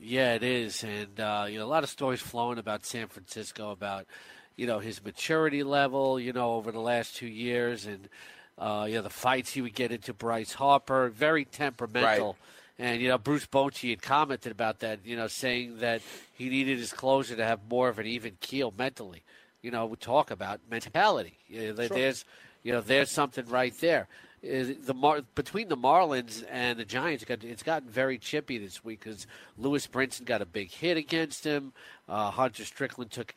Yeah, it is. And, uh, you know, a lot of stories flowing about San Francisco about – you know his maturity level, you know, over the last two years, and uh, you know the fights he would get into Bryce Harper, very temperamental. Right. And you know Bruce Bochy had commented about that, you know, saying that he needed his closer to have more of an even keel mentally. You know, we talk about mentality. You know, sure. There's, you know, there's something right there the Mar- between the Marlins and the Giants, it's gotten very chippy this week because Lewis Brinson got a big hit against him. Uh, Hunter Strickland took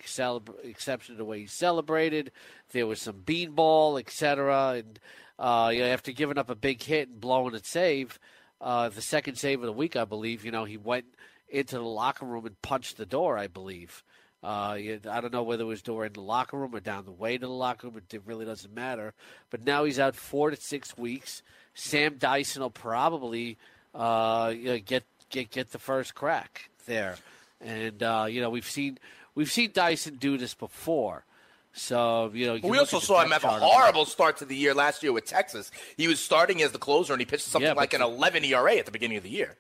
exception to the way he celebrated. There was some beanball, etc. And uh, you know, after giving up a big hit and blowing a save, uh, the second save of the week, I believe, you know, he went into the locker room and punched the door. I believe. Uh, I don't know whether it was door in the locker room or down the way to the locker room. It really doesn't matter. But now he's out four to six weeks. Sam Dyson will probably uh, you know, get get get the first crack there, and uh, you know we've seen we've seen Dyson do this before. So you know, we also saw him have a horrible start to the year last year with Texas. He was starting as the closer, and he pitched something yeah, like an 11 ERA at the beginning of the year.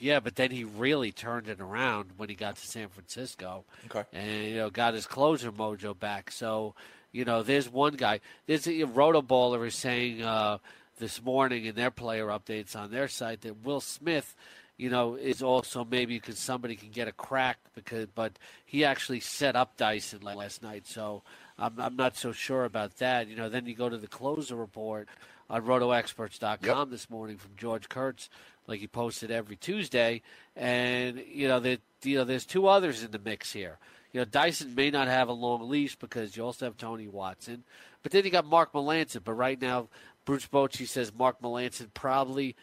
Yeah, but then he really turned it around when he got to San Francisco. Okay. And, you know, got his closer mojo back. So, you know, there's one guy. There's a Rotoballer is saying uh, this morning in their player updates on their site that Will Smith, you know, is also maybe because somebody can get a crack because, but he actually set up Dyson last night. So I'm, I'm not so sure about that. You know, then you go to the closer report on rotoexperts.com yep. this morning from George Kurtz like he posted every Tuesday. And you know, that you know, there's two others in the mix here. You know, Dyson may not have a long leash because you also have Tony Watson, but then you got Mark Melancon. But right now, Bruce Bochy says Mark Melancon probably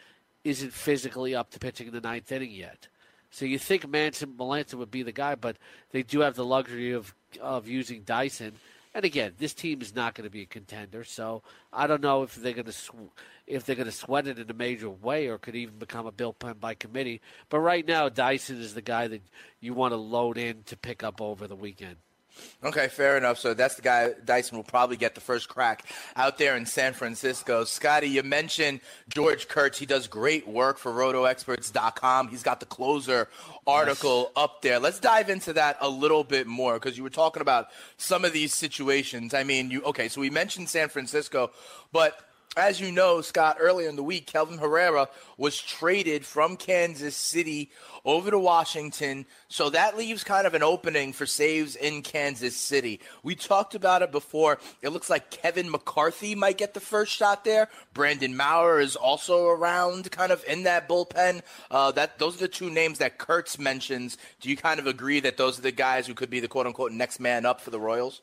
isn't physically up to pitching in the ninth inning yet. So you think Manson Melancon would be the guy, but they do have the luxury of of using Dyson. And again, this team is not going to be a contender, so I don't know if they're going to sw- if they're going to sweat it in a major way or could even become a bullpen by committee. But right now, Dyson is the guy that you want to load in to pick up over the weekend. Okay, fair enough. So that's the guy Dyson will probably get the first crack out there in San Francisco. Scotty, you mentioned George Kurtz. He does great work for rotoexperts.com. He's got the closer article yes. up there. Let's dive into that a little bit more because you were talking about some of these situations. I mean, you okay, so we mentioned San Francisco, but as you know, Scott, earlier in the week, Kelvin Herrera was traded from Kansas City over to Washington. So that leaves kind of an opening for saves in Kansas City. We talked about it before. It looks like Kevin McCarthy might get the first shot there. Brandon Maurer is also around, kind of in that bullpen. Uh, that those are the two names that Kurtz mentions. Do you kind of agree that those are the guys who could be the quote unquote next man up for the Royals?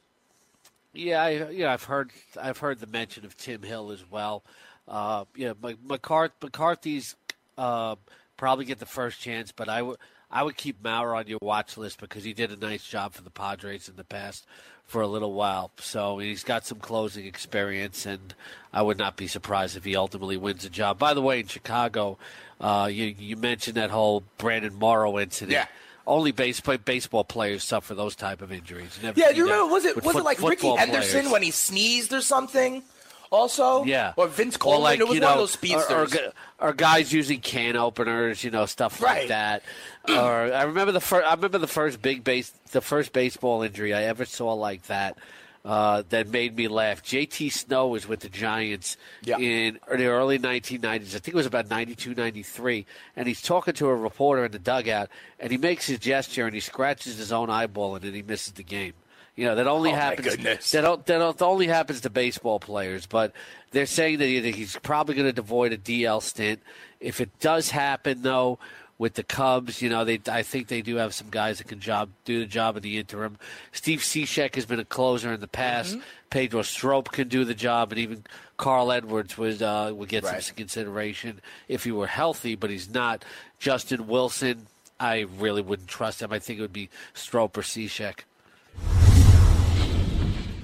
Yeah, I, yeah, I've heard I've heard the mention of Tim Hill as well. Uh, yeah, McCarthy, McCarthy's uh, probably get the first chance, but I would I would keep Maurer on your watch list because he did a nice job for the Padres in the past for a little while. So he's got some closing experience, and I would not be surprised if he ultimately wins a job. By the way, in Chicago, uh, you you mentioned that whole Brandon Morrow incident. Yeah only base, baseball players suffer those type of injuries. Never, yeah, do you remember? Was it was foot, it like Rickey Henderson players. when he sneezed or something? Also, yeah, or Vince Coleman. Like, it was know, one of those speedsters. Or, or, or, guys using can openers, you know, stuff right. like that. or I remember the first. I remember the first big base, the first baseball injury I ever saw like that uh, that made me laugh. JT Snow was with the Giants yeah. in the early 1990s. I think it was about 92, 93. And he's talking to a reporter in the dugout, and he makes his gesture and he scratches his own eyeball, and then he misses the game. You know that only oh happens. That, that only happens to baseball players. But they're saying that he's probably going to avoid a DL stint. If it does happen, though, with the Cubs. You know, they I think they do have some guys that can job do the job in the interim. Steve Cishek has been a closer in the past. Mm-hmm. Pedro Strop can do the job, and even Carl Edwards would uh, would get right. some consideration if he were healthy, but he's not. Justin Wilson, I really wouldn't trust him. I think it would be Strop or Cishek.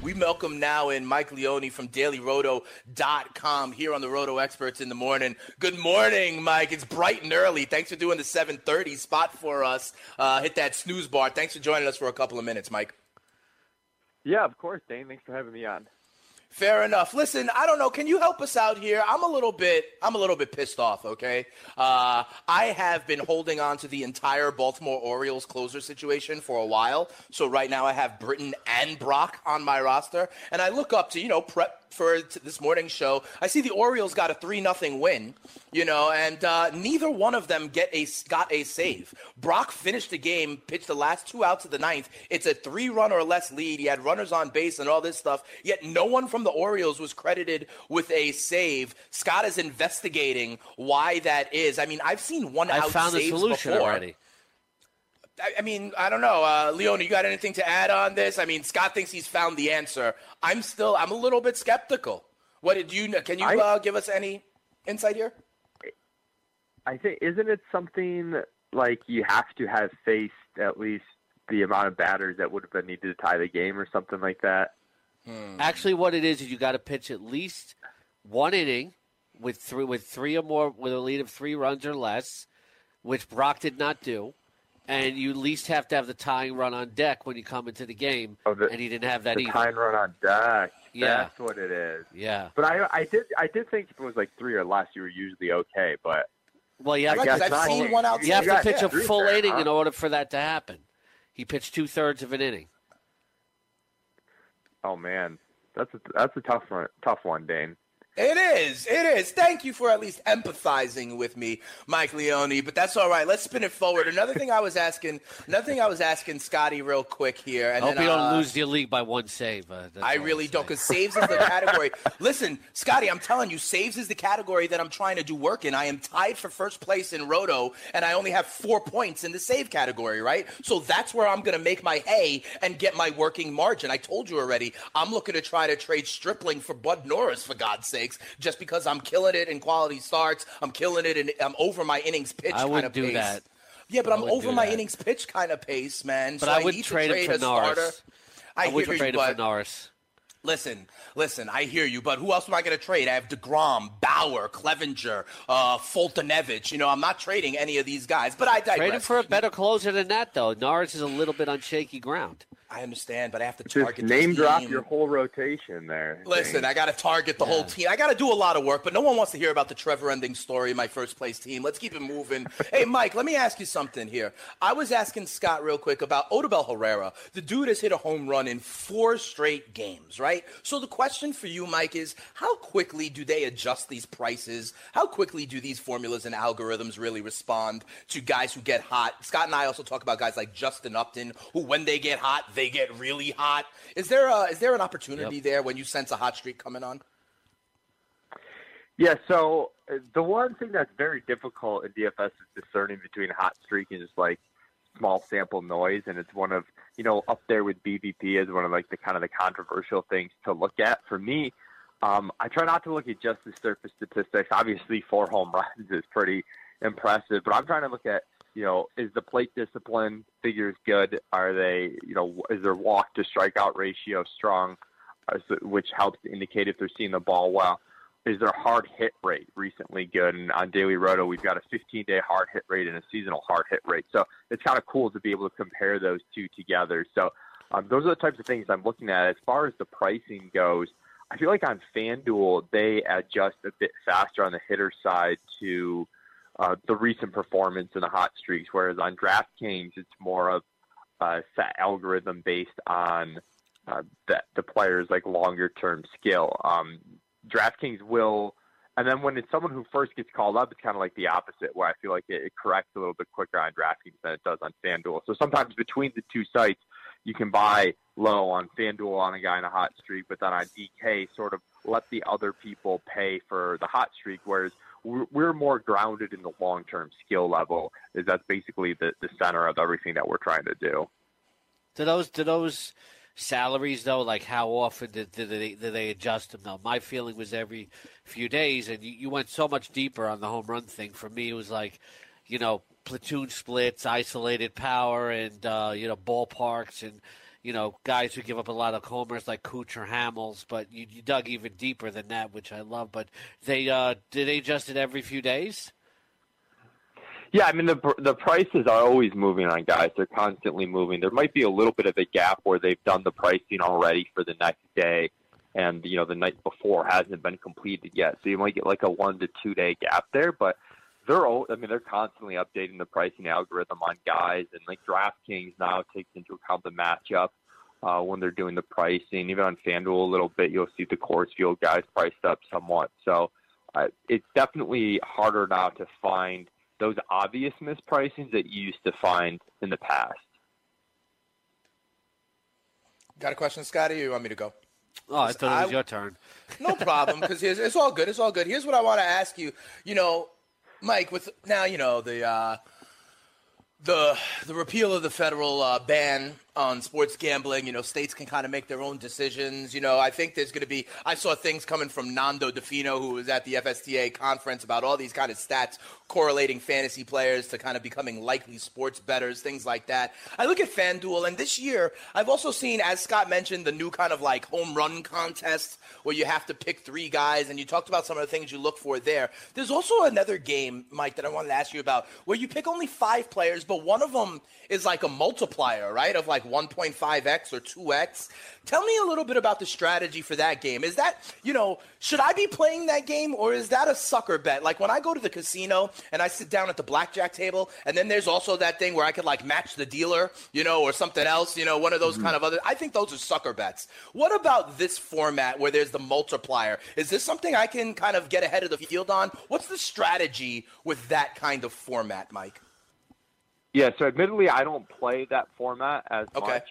We welcome now in Mike Leone from dailyroto.com here on the Roto Experts in the morning. Good morning, Mike. It's bright and early. Thanks for doing the 7:30 spot for us. Uh, hit that snooze bar. Thanks for joining us for a couple of minutes, Mike. Yeah, of course, Dane. Thanks for having me on. Fair enough. Listen, I don't know. Can you help us out here? I'm a little bit, I'm a little bit pissed off. Okay, uh, I have been holding on to the entire Baltimore Orioles closer situation for a while. So right now I have Britton and Brock on my roster, and I look up to you know prep for this morning's show. I see the Orioles got a three nothing win, you know, and uh, neither one of them get a got a save. Brock finished the game, pitched the last two outs of the ninth. It's a three run or less lead. He had runners on base and all this stuff. Yet no one from the Orioles was credited with a save. Scott is investigating why that is. I mean, I've seen one I out found saves a solution before. already. I mean, I don't know. Uh, Leone, you got anything to add on this? I mean, Scott thinks he's found the answer. I'm still, I'm a little bit skeptical. What did you, can you uh, give us any insight here? I think, isn't it something like you have to have faced at least the amount of batters that would have been needed to tie the game or something like that? Hmm. Actually, what it is is you got to pitch at least one inning with three with three or more with a lead of three runs or less, which Brock did not do and you at least have to have the tying run on deck when you come into the game. Oh, the, and he didn't have that the either. tying run on deck. Yeah, that's what it is. Yeah, but I, I did, I did think if it was like three or less, you were usually okay. But well, yeah, have, right, I've seen one out you have to pitch yeah, a full inning huh? in order for that to happen. He pitched two thirds of an inning. Oh man, that's a that's a tough one. Tough one, Dane. It is. It is. Thank you for at least empathizing with me, Mike Leone. But that's all right. Let's spin it forward. Another thing I was asking, another thing I was asking Scotty real quick here. And I hope then, you don't uh, lose your league by one save. Uh, I really don't, because saves is the category. Listen, Scotty, I'm telling you, saves is the category that I'm trying to do work in. I am tied for first place in Roto, and I only have four points in the save category, right? So that's where I'm going to make my hay and get my working margin. I told you already. I'm looking to try to trade Stripling for Bud Norris, for God's sake sakes, just because I'm killing it in quality starts. I'm killing it and I'm over my innings pitch I kind of do pace. that. Yeah, but I I'm over my that. innings pitch kind of pace, man. But so I would need trade, to trade him for a Norris. starter. I, I would trade you, him but for Norris. Listen, listen, I hear you, but who else am I going to trade? I have DeGrom, Bauer, Clevinger, uh, Foltynewicz. You know, I'm not trading any of these guys, but I digress. Trade him for a better closer than that, though. Norris is a little bit on shaky ground. I understand, but I have to Just target name the drop your whole rotation there. Listen, James. I got to target the whole team. I got to do a lot of work, but no one wants to hear about the Trevor Ending story, my first place team. Let's keep it moving. hey, Mike, let me ask you something here. I was asking Scott real quick about Odubel Herrera. The dude has hit a home run in four straight games, right? So the question for you, Mike, is how quickly do they adjust these prices? How quickly do these formulas and algorithms really respond to guys who get hot? Scott and I also talk about guys like Justin Upton, who when they get hot, they get really hot. Is there a, is there an opportunity there when you sense a hot streak coming on? Yeah, so uh, the one thing that's very difficult in DFS is discerning between hot streak and just like small sample noise, and it's one of you know up there with BVP as one of like the kind of the controversial things to look at. For me, um, I try not to look at just the surface statistics. Obviously, four home runs is pretty impressive, but I'm trying to look at you know is the plate discipline figures good? Are they you know is their walk to strikeout ratio strong, uh, which helps to indicate if they're seeing the ball well is their hard hit rate recently good? And on Daily Roto, we've got a 15 day hard hit rate and a seasonal hard hit rate. So it's kind of cool to be able to compare those two together. So um, those are the types of things I'm looking at. As far as the pricing goes, I feel like on FanDuel, they adjust a bit faster on the hitter side to uh, the recent performance and the hot streaks, whereas on DraftKings, it's more of a set algorithm based on uh, the, the player's like longer term skill. Um, DraftKings will, and then when it's someone who first gets called up, it's kind of like the opposite, where I feel like it, it corrects a little bit quicker on DraftKings than it does on FanDuel. So sometimes between the two sites, you can buy low on FanDuel on a guy in a hot streak, but then on DK, sort of let the other people pay for the hot streak, whereas we're, more grounded in the long term skill level. Is that's basically the, the center of everything that we're trying to do. Do those do those salaries though? Like how often did, did they they adjust them though? My feeling was every few days, and you, you went so much deeper on the home run thing. For me, it was like, you know, platoon splits, isolated power, and uh, you know ballparks, and you know guys who give up a lot of homers like Cooch or Hamels. But you, you dug even deeper than that, which I love. But they uh, did they adjust it every few days? Yeah, I mean the the prices are always moving on guys. They're constantly moving. There might be a little bit of a gap where they've done the pricing already for the next day, and you know the night before hasn't been completed yet. So you might get like a one to two day gap there, but they're all, I mean they're constantly updating the pricing algorithm on guys, and like DraftKings now takes into account the matchup uh, when they're doing the pricing. Even on FanDuel a little bit, you'll see the Coors Field guys priced up somewhat. So uh, it's definitely harder now to find those obvious mispricings that you used to find in the past. Got a question, Scotty? Or you want me to go? Oh, I thought it was I- your turn. No problem, because it's all good. It's all good. Here's what I want to ask you. You know, Mike, with now you know the uh, the the repeal of the federal uh, ban on sports gambling. You know, states can kind of make their own decisions. You know, I think there's going to be. I saw things coming from Nando Di Fino, who was at the FSTA conference about all these kind of stats correlating fantasy players to kind of becoming likely sports bettors, things like that. I look at FanDuel, and this year I've also seen, as Scott mentioned, the new kind of like home run contest where you have to pick three guys, and you talked about some of the things you look for there. There's also another game, Mike, that I wanted to ask you about where you pick only five players, but one of them is like a multiplier, right, of like 1.5x or 2x. Tell me a little bit about the strategy for that game. Is that, you know, should I be playing that game or is that a sucker bet? Like when I go to the casino and I sit down at the blackjack table, and then there's also that thing where I could like match the dealer, you know, or something else, you know, one of those mm-hmm. kind of other. I think those are sucker bets. What about this format where there's the multiplier? Is this something I can kind of get ahead of the field on? What's the strategy with that kind of format, Mike? Yeah, so admittedly, I don't play that format as Okay. much,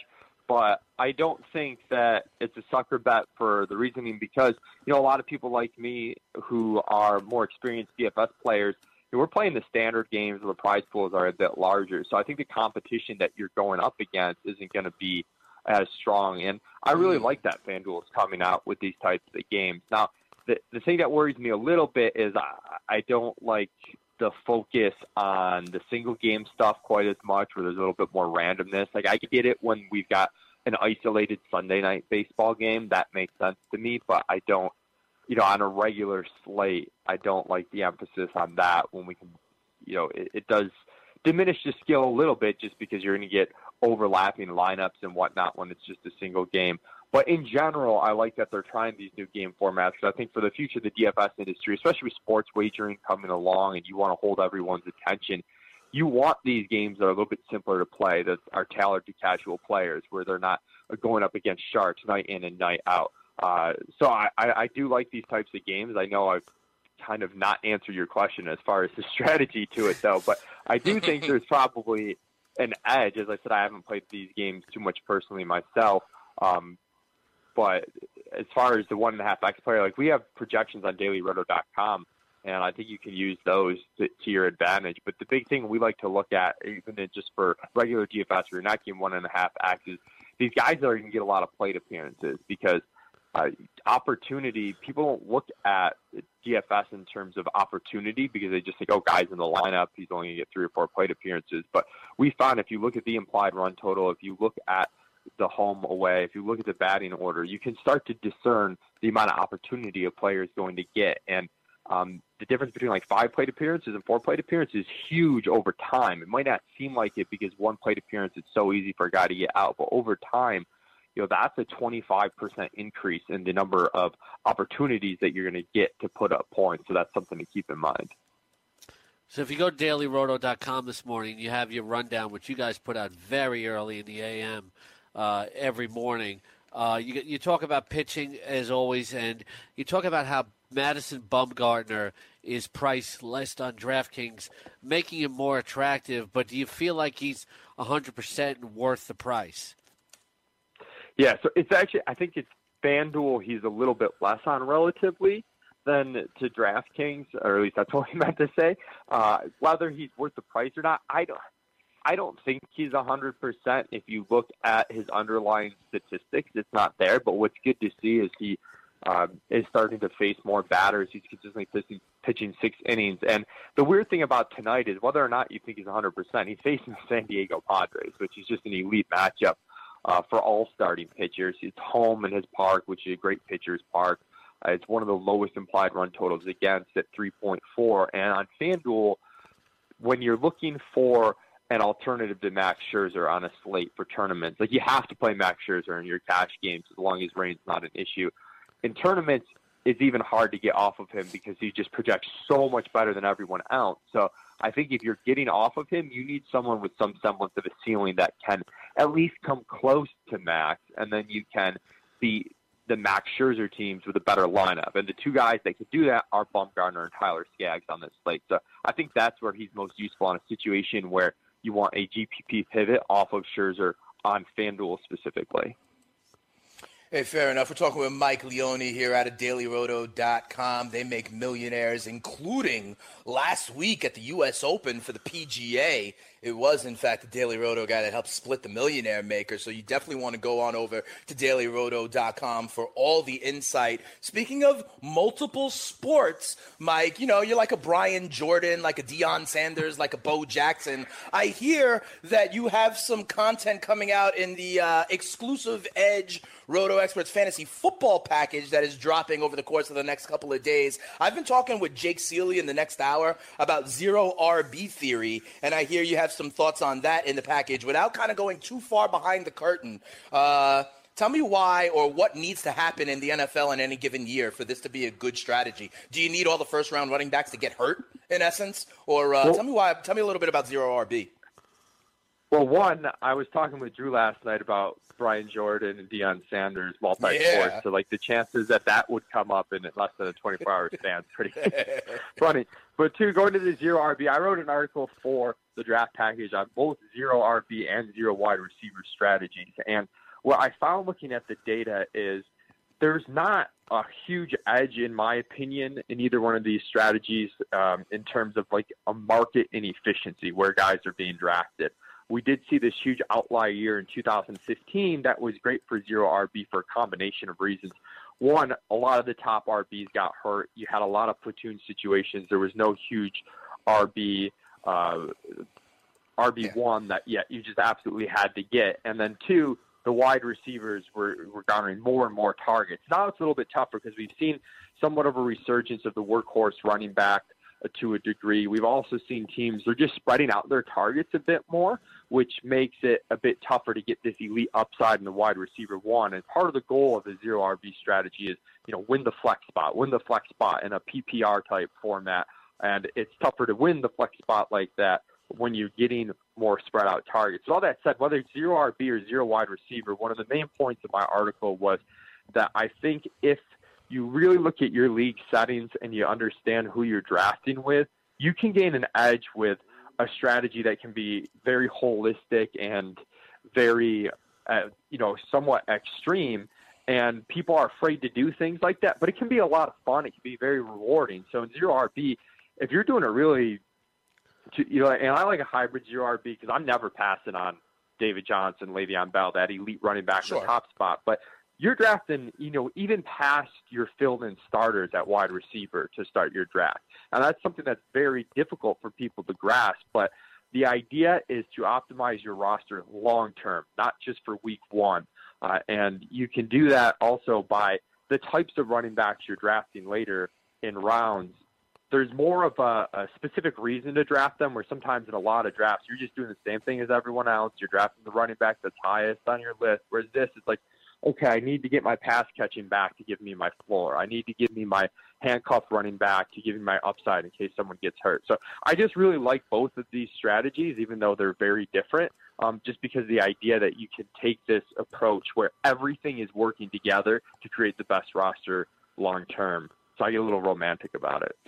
but I don't think that it's a sucker bet for the reasoning because you know a lot of people like me who are more experienced DFS players. you know, We're playing the standard games where the prize pools are a bit larger, so I think the competition that you're going up against isn't going to be as strong. And I really mm. like that FanDuel is coming out with these types of games. Now, the the thing that worries me a little bit is I, I don't like the focus on the single game stuff quite as much, where there's a little bit more randomness. Like I get it when we've got an isolated Sunday night baseball game, that makes sense to me, but I don't, you know, on a regular slate, I don't like the emphasis on that when we can, you know, it, it does diminish the skill a little bit just because you're going to get overlapping lineups and whatnot when it's just a single game. But in general, I like that they're trying these new game formats because I think for the future of the DFS industry, especially with sports wagering coming along and you want to hold everyone's attention, you want these games that are a little bit simpler to play, that are tailored to casual players, where they're not going up against sharks night in and night out. Uh, so I, I do like these types of games. I know I've kind of not answered your question as far as the strategy to it, though, but I do think there's probably an edge. As I said, I haven't played these games too much personally myself. Um, but as far as the one and a half X player, like we have projections on dailyroto.com, and I think you can use those to, to your advantage. But the big thing we like to look at, even just for regular DFS, where you're not getting one and a half X, is these guys are going to get a lot of plate appearances because uh, opportunity, people don't look at DFS in terms of opportunity because they just think, oh, guy's in the lineup, he's only going to get three or four plate appearances. But we found if you look at the implied run total, if you look at the home away, if you look at the batting order, you can start to discern the amount of opportunity a player is going to get. And um, the difference between like five plate appearances and four plate appearances is huge over time. It might not seem like it because one plate appearance is so easy for a guy to get out, but over time, you know that's a 25% increase in the number of opportunities that you're going to get to put up points. So that's something to keep in mind. So if you go to dailyroto.com this morning, you have your rundown, which you guys put out very early in the AM uh, every morning. Uh, you, you talk about pitching as always, and you talk about how Madison Bumgarner is priced less on DraftKings, making him more attractive. But do you feel like he's 100% worth the price? Yeah, so it's actually, I think it's FanDuel he's a little bit less on relatively than to DraftKings, or at least that's what he meant to say. Uh, whether he's worth the price or not, I don't. I don't think he's 100%. If you look at his underlying statistics, it's not there. But what's good to see is he um, is starting to face more batters. He's consistently pitching, pitching six innings. And the weird thing about tonight is whether or not you think he's 100%, he's facing the San Diego Padres, which is just an elite matchup uh, for all starting pitchers. It's home in his park, which is a great pitcher's park. Uh, it's one of the lowest implied run totals against at 3.4. And on FanDuel, when you're looking for – an alternative to Max Scherzer on a slate for tournaments. Like you have to play Max Scherzer in your cash games as long as rain's not an issue. In tournaments, it's even hard to get off of him because he just projects so much better than everyone else. So I think if you're getting off of him, you need someone with some semblance of a ceiling that can at least come close to Max, and then you can beat the Max Scherzer teams with a better lineup. And the two guys that could do that are Bumgarner and Tyler Skaggs on this slate. So I think that's where he's most useful in a situation where – you want a GPP pivot off of Scherzer on FanDuel specifically. Hey, fair enough. We're talking with Mike Leone here out of dailyroto.com. They make millionaires, including last week at the U.S. Open for the PGA. It was, in fact, the Daily Roto guy that helped split the millionaire maker. So you definitely want to go on over to dailyroto.com for all the insight. Speaking of multiple sports, Mike, you know, you're like a Brian Jordan, like a Deion Sanders, like a Bo Jackson. I hear that you have some content coming out in the uh, exclusive Edge Roto Experts Fantasy Football package that is dropping over the course of the next couple of days. I've been talking with Jake Ciely in the next hour about zero RB theory, and I hear you have some thoughts on that in the package without kind of going too far behind the curtain. Uh, Tell me why or what needs to happen in the NFL in any given year for this to be a good strategy. Do you need all the first round running backs to get hurt, in essence, or uh, well, tell me why? Tell me a little bit about zero RB. Well, one, I was talking with Drew last night about Brian Jordan and Deion Sanders multi sports. Yeah. So, like, the chances that that would come up in less than a 24 hour span is pretty funny. But two, going to the zero RB, I wrote an article for the draft package on both zero RB and zero wide receiver strategies. And what I found looking at the data is there's not a huge edge, in my opinion, in either one of these strategies um, in terms of like a market inefficiency where guys are being drafted we did see this huge outlier year in 2015 that was great for zero RB for a combination of reasons. One, a lot of the top RBs got hurt. You had a lot of platoon situations. There was no huge RB uh, RB one that yeah you just absolutely had to get. And then two, the wide receivers were, were garnering more and more targets. Now it's a little bit tougher because we've seen somewhat of a resurgence of the workhorse running back to a degree. We've also seen teams they're just spreading out their targets a bit more, which makes it a bit tougher to get this elite upside in the wide receiver one. And part of the goal of the zero RB strategy is you know win the flex spot, win the flex spot in a PPR type format. And it's tougher to win the flex spot like that when you're getting more spread out targets. So all that said, whether it's zero RB or zero wide receiver, one of the main points of my article was that I think if you really look at your league settings and you understand who you're drafting with, you can gain an edge with a strategy that can be very holistic and very, uh, you know, somewhat extreme. And people are afraid to do things like that, but it can be a lot of fun. It can be very rewarding. So in zero RB, if you're doing a really you know, and I like a hybrid zero RB because I'm never passing on David Johnson, Le'Veon Bell, that elite running back Sure. in the top spot. But you're drafting, you know, even past your filled-in starters at wide receiver to start your draft, and that's something that's very difficult for people to grasp. But the idea is to optimize your roster long term, not just for week one. Uh, and you can do that also by the types of running backs you're drafting later in rounds there's more of a, a specific reason to draft them where sometimes in a lot of drafts you're just doing the same thing as everyone else you're drafting the running back that's highest on your list whereas this is like okay i need to get my pass catching back to give me my floor. I need to give me my handcuff running back to give me my upside in case someone gets hurt. So i just really like both of these strategies even though they're very different um, just because the idea that you can take this approach where everything is working together to create the best roster long term so i get a little romantic about it.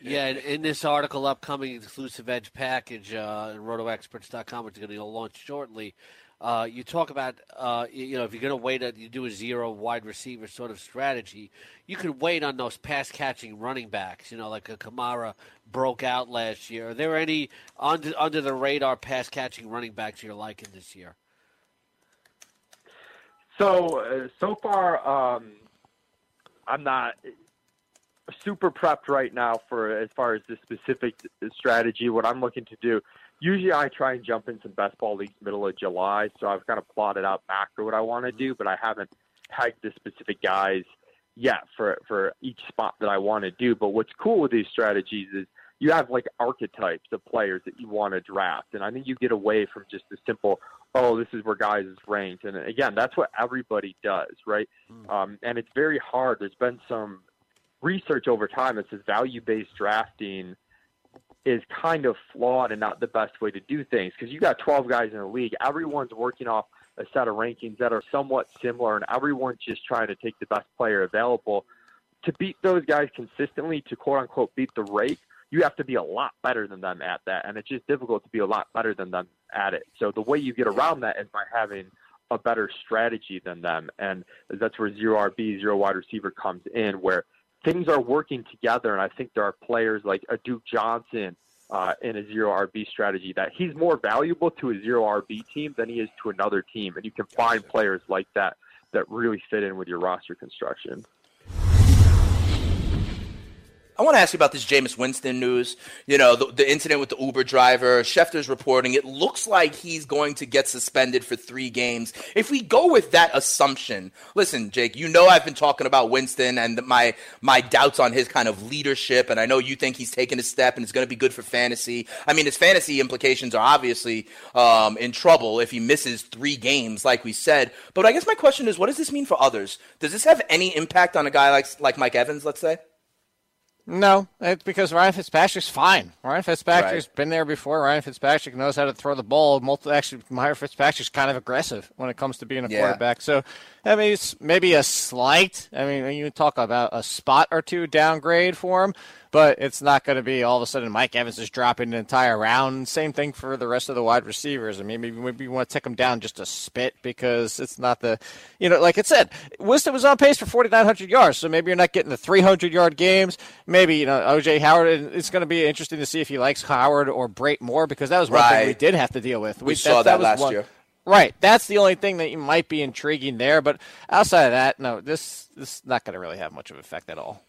Yeah, in, this article, upcoming exclusive edge package, uh, in rotoexperts.com, which is going to launch shortly, uh, you talk about, uh, you, know, if you're going to wait, uh, you do a zero wide receiver sort of strategy, you could wait on those pass catching running backs, you know, like a Kamara broke out last year. Are there any under, under the radar pass catching running backs you're liking this year? So uh, so far, um, I'm not super prepped right now for as far as the specific strategy. What I'm looking to do, usually I try and jump in some best ball leagues middle of July, so I've kind of plotted out macro what I want to do, but I haven't pegged the specific guys yet for for each spot that I want to do. But what's cool with these strategies is you have like archetypes of players that you want to draft, and I think you get away from just the simple, oh, this is where guys is ranked. And again, that's what everybody does, right? Um, and it's very hard. There's been some research over time that says value-based drafting is kind of flawed and not the best way to do things because you got 12 guys in the league. Everyone's working off a set of rankings that are somewhat similar, and everyone's just trying to take the best player available. To beat those guys consistently, to quote unquote beat the rake, you have to be a lot better than them at that, and it's just difficult to be a lot better than them at it. So the way you get around that is by having a better strategy than them, and that's where zero RB, zero wide receiver comes in, where things are working together. And I think there are players like a Duke Johnson uh, in a zero RB strategy that he's more valuable to a zero RB team than he is to another team. And you can find players like that that really fit in with your roster construction. I want to ask you about this Jameis Winston news. You know, the, the incident with the Uber driver. Schefter's reporting it looks like he's going to get suspended for three games. If we go with that assumption, listen, Jake, you know I've been talking about Winston and my my doubts on his kind of leadership, and I know you think he's taken a step and it's going to be good for fantasy. I mean, his fantasy implications are obviously um, in trouble if he misses three games, like we said. But I guess my question is, what does this mean for others? Does this have any impact on a guy like like Mike Evans, let's say? No, it's because Ryan Fitzpatrick's fine. Ryan Fitzpatrick's Right. been there before. Ryan Fitzpatrick knows how to throw the ball. Multi- actually, Ryan Fitzpatrick's kind of aggressive when it comes to being a Yeah. quarterback. So, I mean, it's maybe a slight. I mean, you talk about a spot or two downgrade for him, but it's not going to be all of a sudden Mike Evans is dropping an entire round. Same thing for the rest of the wide receivers. I mean, maybe maybe you want to take him down just a spit because it's not the, you know, like I said, Winston was on pace for 4,900 yards. So maybe you're not getting the 300 yard games. Maybe you know OJ Howard. It's going to be interesting to see if he likes Howard or Brate more because that was one thing we did have to deal with. We saw that was last one- year. Right. That's the only thing that you might be intriguing there. But outside of that, no, this this is not going to really have much of an effect at all.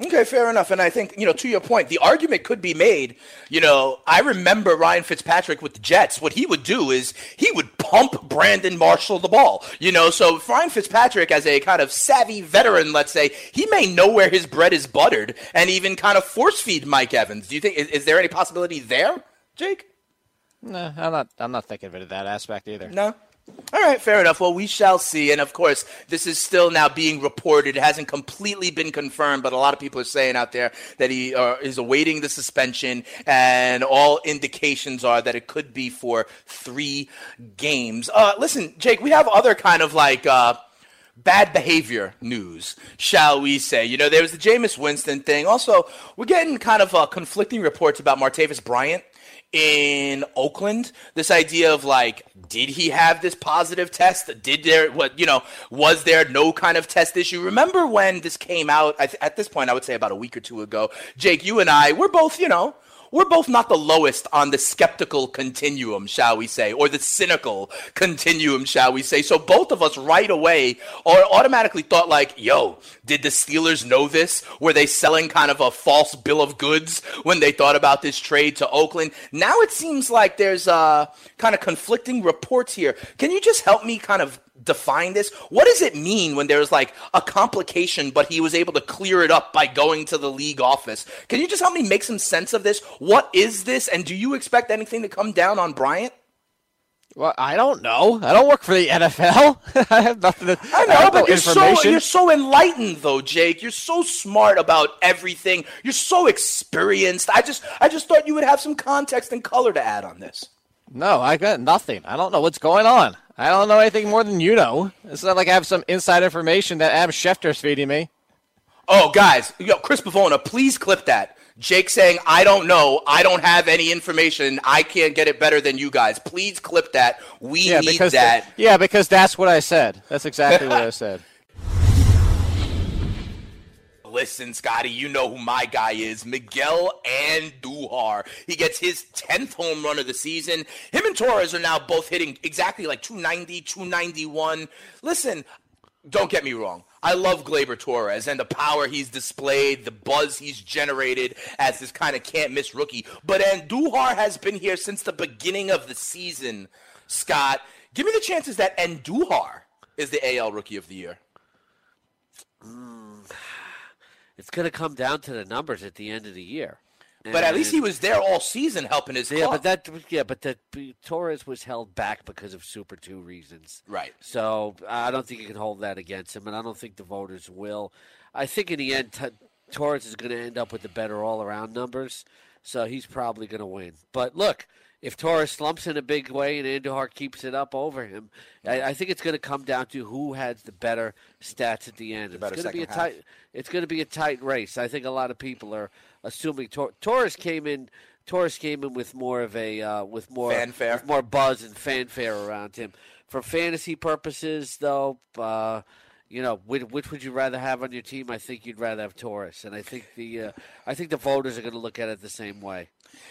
Okay, fair enough. And I think, you know, to your point, the argument could be made. You know, I remember Ryan Fitzpatrick with the Jets. What he would do is he would pump Brandon Marshall the ball. You know, so Ryan Fitzpatrick, as a kind of savvy veteran, let's say, he may know where his bread is buttered and even kind of force feed Mike Evans. Do you think, is, is there any possibility there, Jake? No, I'm not. I'm not thinking of it that aspect either. No. All right, fair enough. Well, we shall see. And of course, this is still now being reported. It hasn't completely been confirmed, but a lot of people are saying out there that he uh, is awaiting the suspension, and all indications are that it could be for three games. Uh, listen, Jake, we have other kind of like. Uh, bad behavior news, shall we say. You know, there was the Jameis Winston thing. Also, we're getting kind of uh, conflicting reports about Martavis Bryant in Oakland. This idea of like, did he have this positive test? Did there what you know? Was there no kind of test issue? Remember when this came out? at this point, I would say about a week or two ago. Jake, you and I, we're both you know we're both not the lowest on the skeptical continuum, shall we say, or the cynical continuum, shall we say. So both of us right away or automatically thought like, yo, did the Steelers know this? Were they selling kind of a false bill of goods when they thought about this trade to Oakland? Now it seems like there's uh, kind of conflicting reports here. Can you just help me kind of define this? What does it mean when there's like a complication, but he was able to clear it up by going to the league office? Can you just help me make some sense of this? What is this? And do you expect anything to come down on Bryant? Well, I don't know. I don't work for the NFL. I have nothing to. I know, I but you're so you're so enlightened, though, Jake. You're so smart about everything. You're so experienced. I just I just thought you would have some context and color to add on this. No, I got nothing. I don't know what's going on. I don't know anything more than you know. It's not like I have some inside information that Adam Schefter's feeding me. Oh, guys, yo, Chris Pavona, please clip that. Jake saying, I don't know. I don't have any information. I can't get it better than you guys. Please clip that. We yeah, need that. Th- yeah, because that's what I said. That's exactly what I said. Listen, Scotty, you know who my guy is. Miguel Andujar. He gets his 10th home run of the season. Him and Torres are now both hitting exactly like 290, 291. Listen, don't get me wrong. I love Gleyber Torres and the power he's displayed, the buzz he's generated as this kind of can't miss rookie. But Andujar has been here since the beginning of the season, Scott. Give me the chances that Andujar is the AL Rookie of the Year. Mm it's going to come down to the numbers at the end of the year. But at least he was there all season helping his yeah, club. but that yeah, but that Torres was held back because of Super Two reasons. Right. So I don't think you can hold that against him, and I don't think the voters will. I think in the end, t- Torres is going to end up with the better all-around numbers, so he's probably going to win. But look, if Torres slumps in a big way and Andujar keeps it up over him, I, I think it's going to come down to who has the better stats at the end. The it's going to be a half. tight. It's going to be a tight race. I think a lot of people are assuming Tor- Torres came in. Torres came in with more of a uh, with more fanfare, with more buzz and fanfare around him. For fantasy purposes, though, uh, you know, which, which, would you rather have on your team? I think you'd rather have Torres, and I think the uh, I think the voters are going to look at it the same way.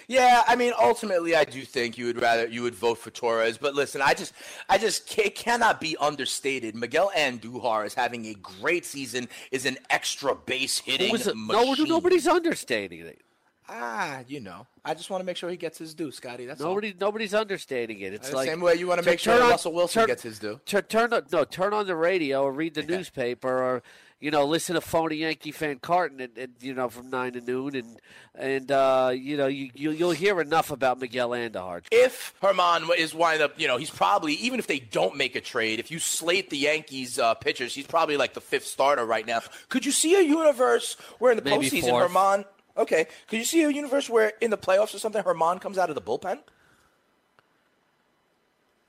Yeah, I mean, ultimately, I do think you would rather you would vote for Torres. But listen, I just, I just it cannot be understated. Miguel Andujar is having a great season. Is an extra base hitting. No, nobody's understating it. Ah, you know, I just want to make sure he gets his due, Scotty. That's nobody. All. Nobody's understating it. It's the like same way you want to make sure on, Russell Wilson turn, gets his due. Turn, turn on, no, turn on the radio or read the newspaper or you know, listen to phony Yankee fan Carton, and, and, you know, from nine to noon, and and uh, you know, you, you will hear enough about Miguel Andujar. If Germán is wind up, you know, he's probably even if they don't make a trade, if you slate the Yankees uh, pitchers, he's probably like the fifth starter right now. Could you see a universe where in the Maybe postseason, fourth. Germán? Okay, could you see a universe where in the playoffs or something, Germán comes out of the bullpen?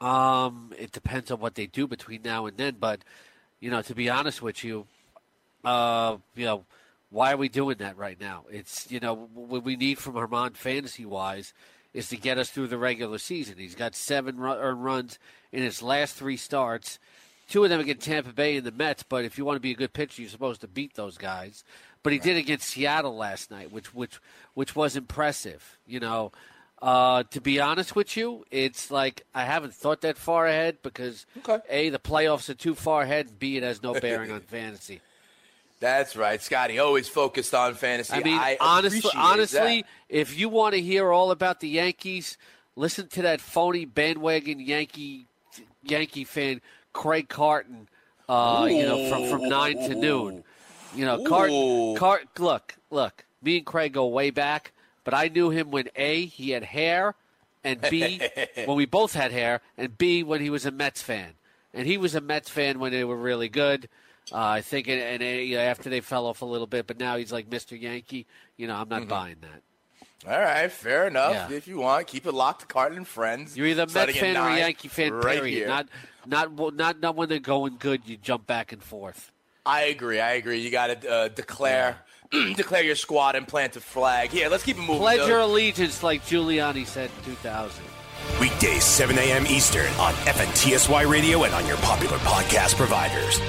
Um, it depends on what they do between now and then, but you know, to be honest with you, uh, you know, why are we doing that right now? It's you know what we need from Germán fantasy wise is to get us through the regular season. He's got seven run, earned runs in his last three starts. Two of them against Tampa Bay and the Mets. But if you want to be a good pitcher, you're supposed to beat those guys. But he did against Seattle last night, which which which was impressive. You know, uh, to be honest with you, it's like I haven't thought that far ahead because okay. a the playoffs are too far ahead, and b it has no bearing on fantasy. That's right, Scotty. Always focused on fantasy. I mean, I honestly, honestly, that. if you want to hear all about the Yankees, listen to that phony bandwagon Yankee Yankee fan Craig Carton. Uh, you know, from from nine to noon. You know. Ooh. Cart. Look, look. Me and Craig go way back, but I knew him when a he had hair, and b when we both had hair, and b when he was a Mets fan, and he was a Mets fan when they were really good. Uh, I think, and, and uh, you know, after they fell off a little bit, but now he's like Mr. Yankee. You know, I'm not Mm-hmm. buying that. All right, fair enough. Yeah. If you want, keep it locked to Carton and friends. You're either a Mets fan or a Yankee fan. right period. here. Not, not, not, not when they're going good. You jump back and forth. I agree. I agree. You got to uh, declare declare your squad and plant a flag. Here, let's keep it moving. Pledge Doug. your allegiance, like Giuliani said in 2000. Weekdays, 7 a.m. Eastern on FNTSY Radio and on your popular podcast providers.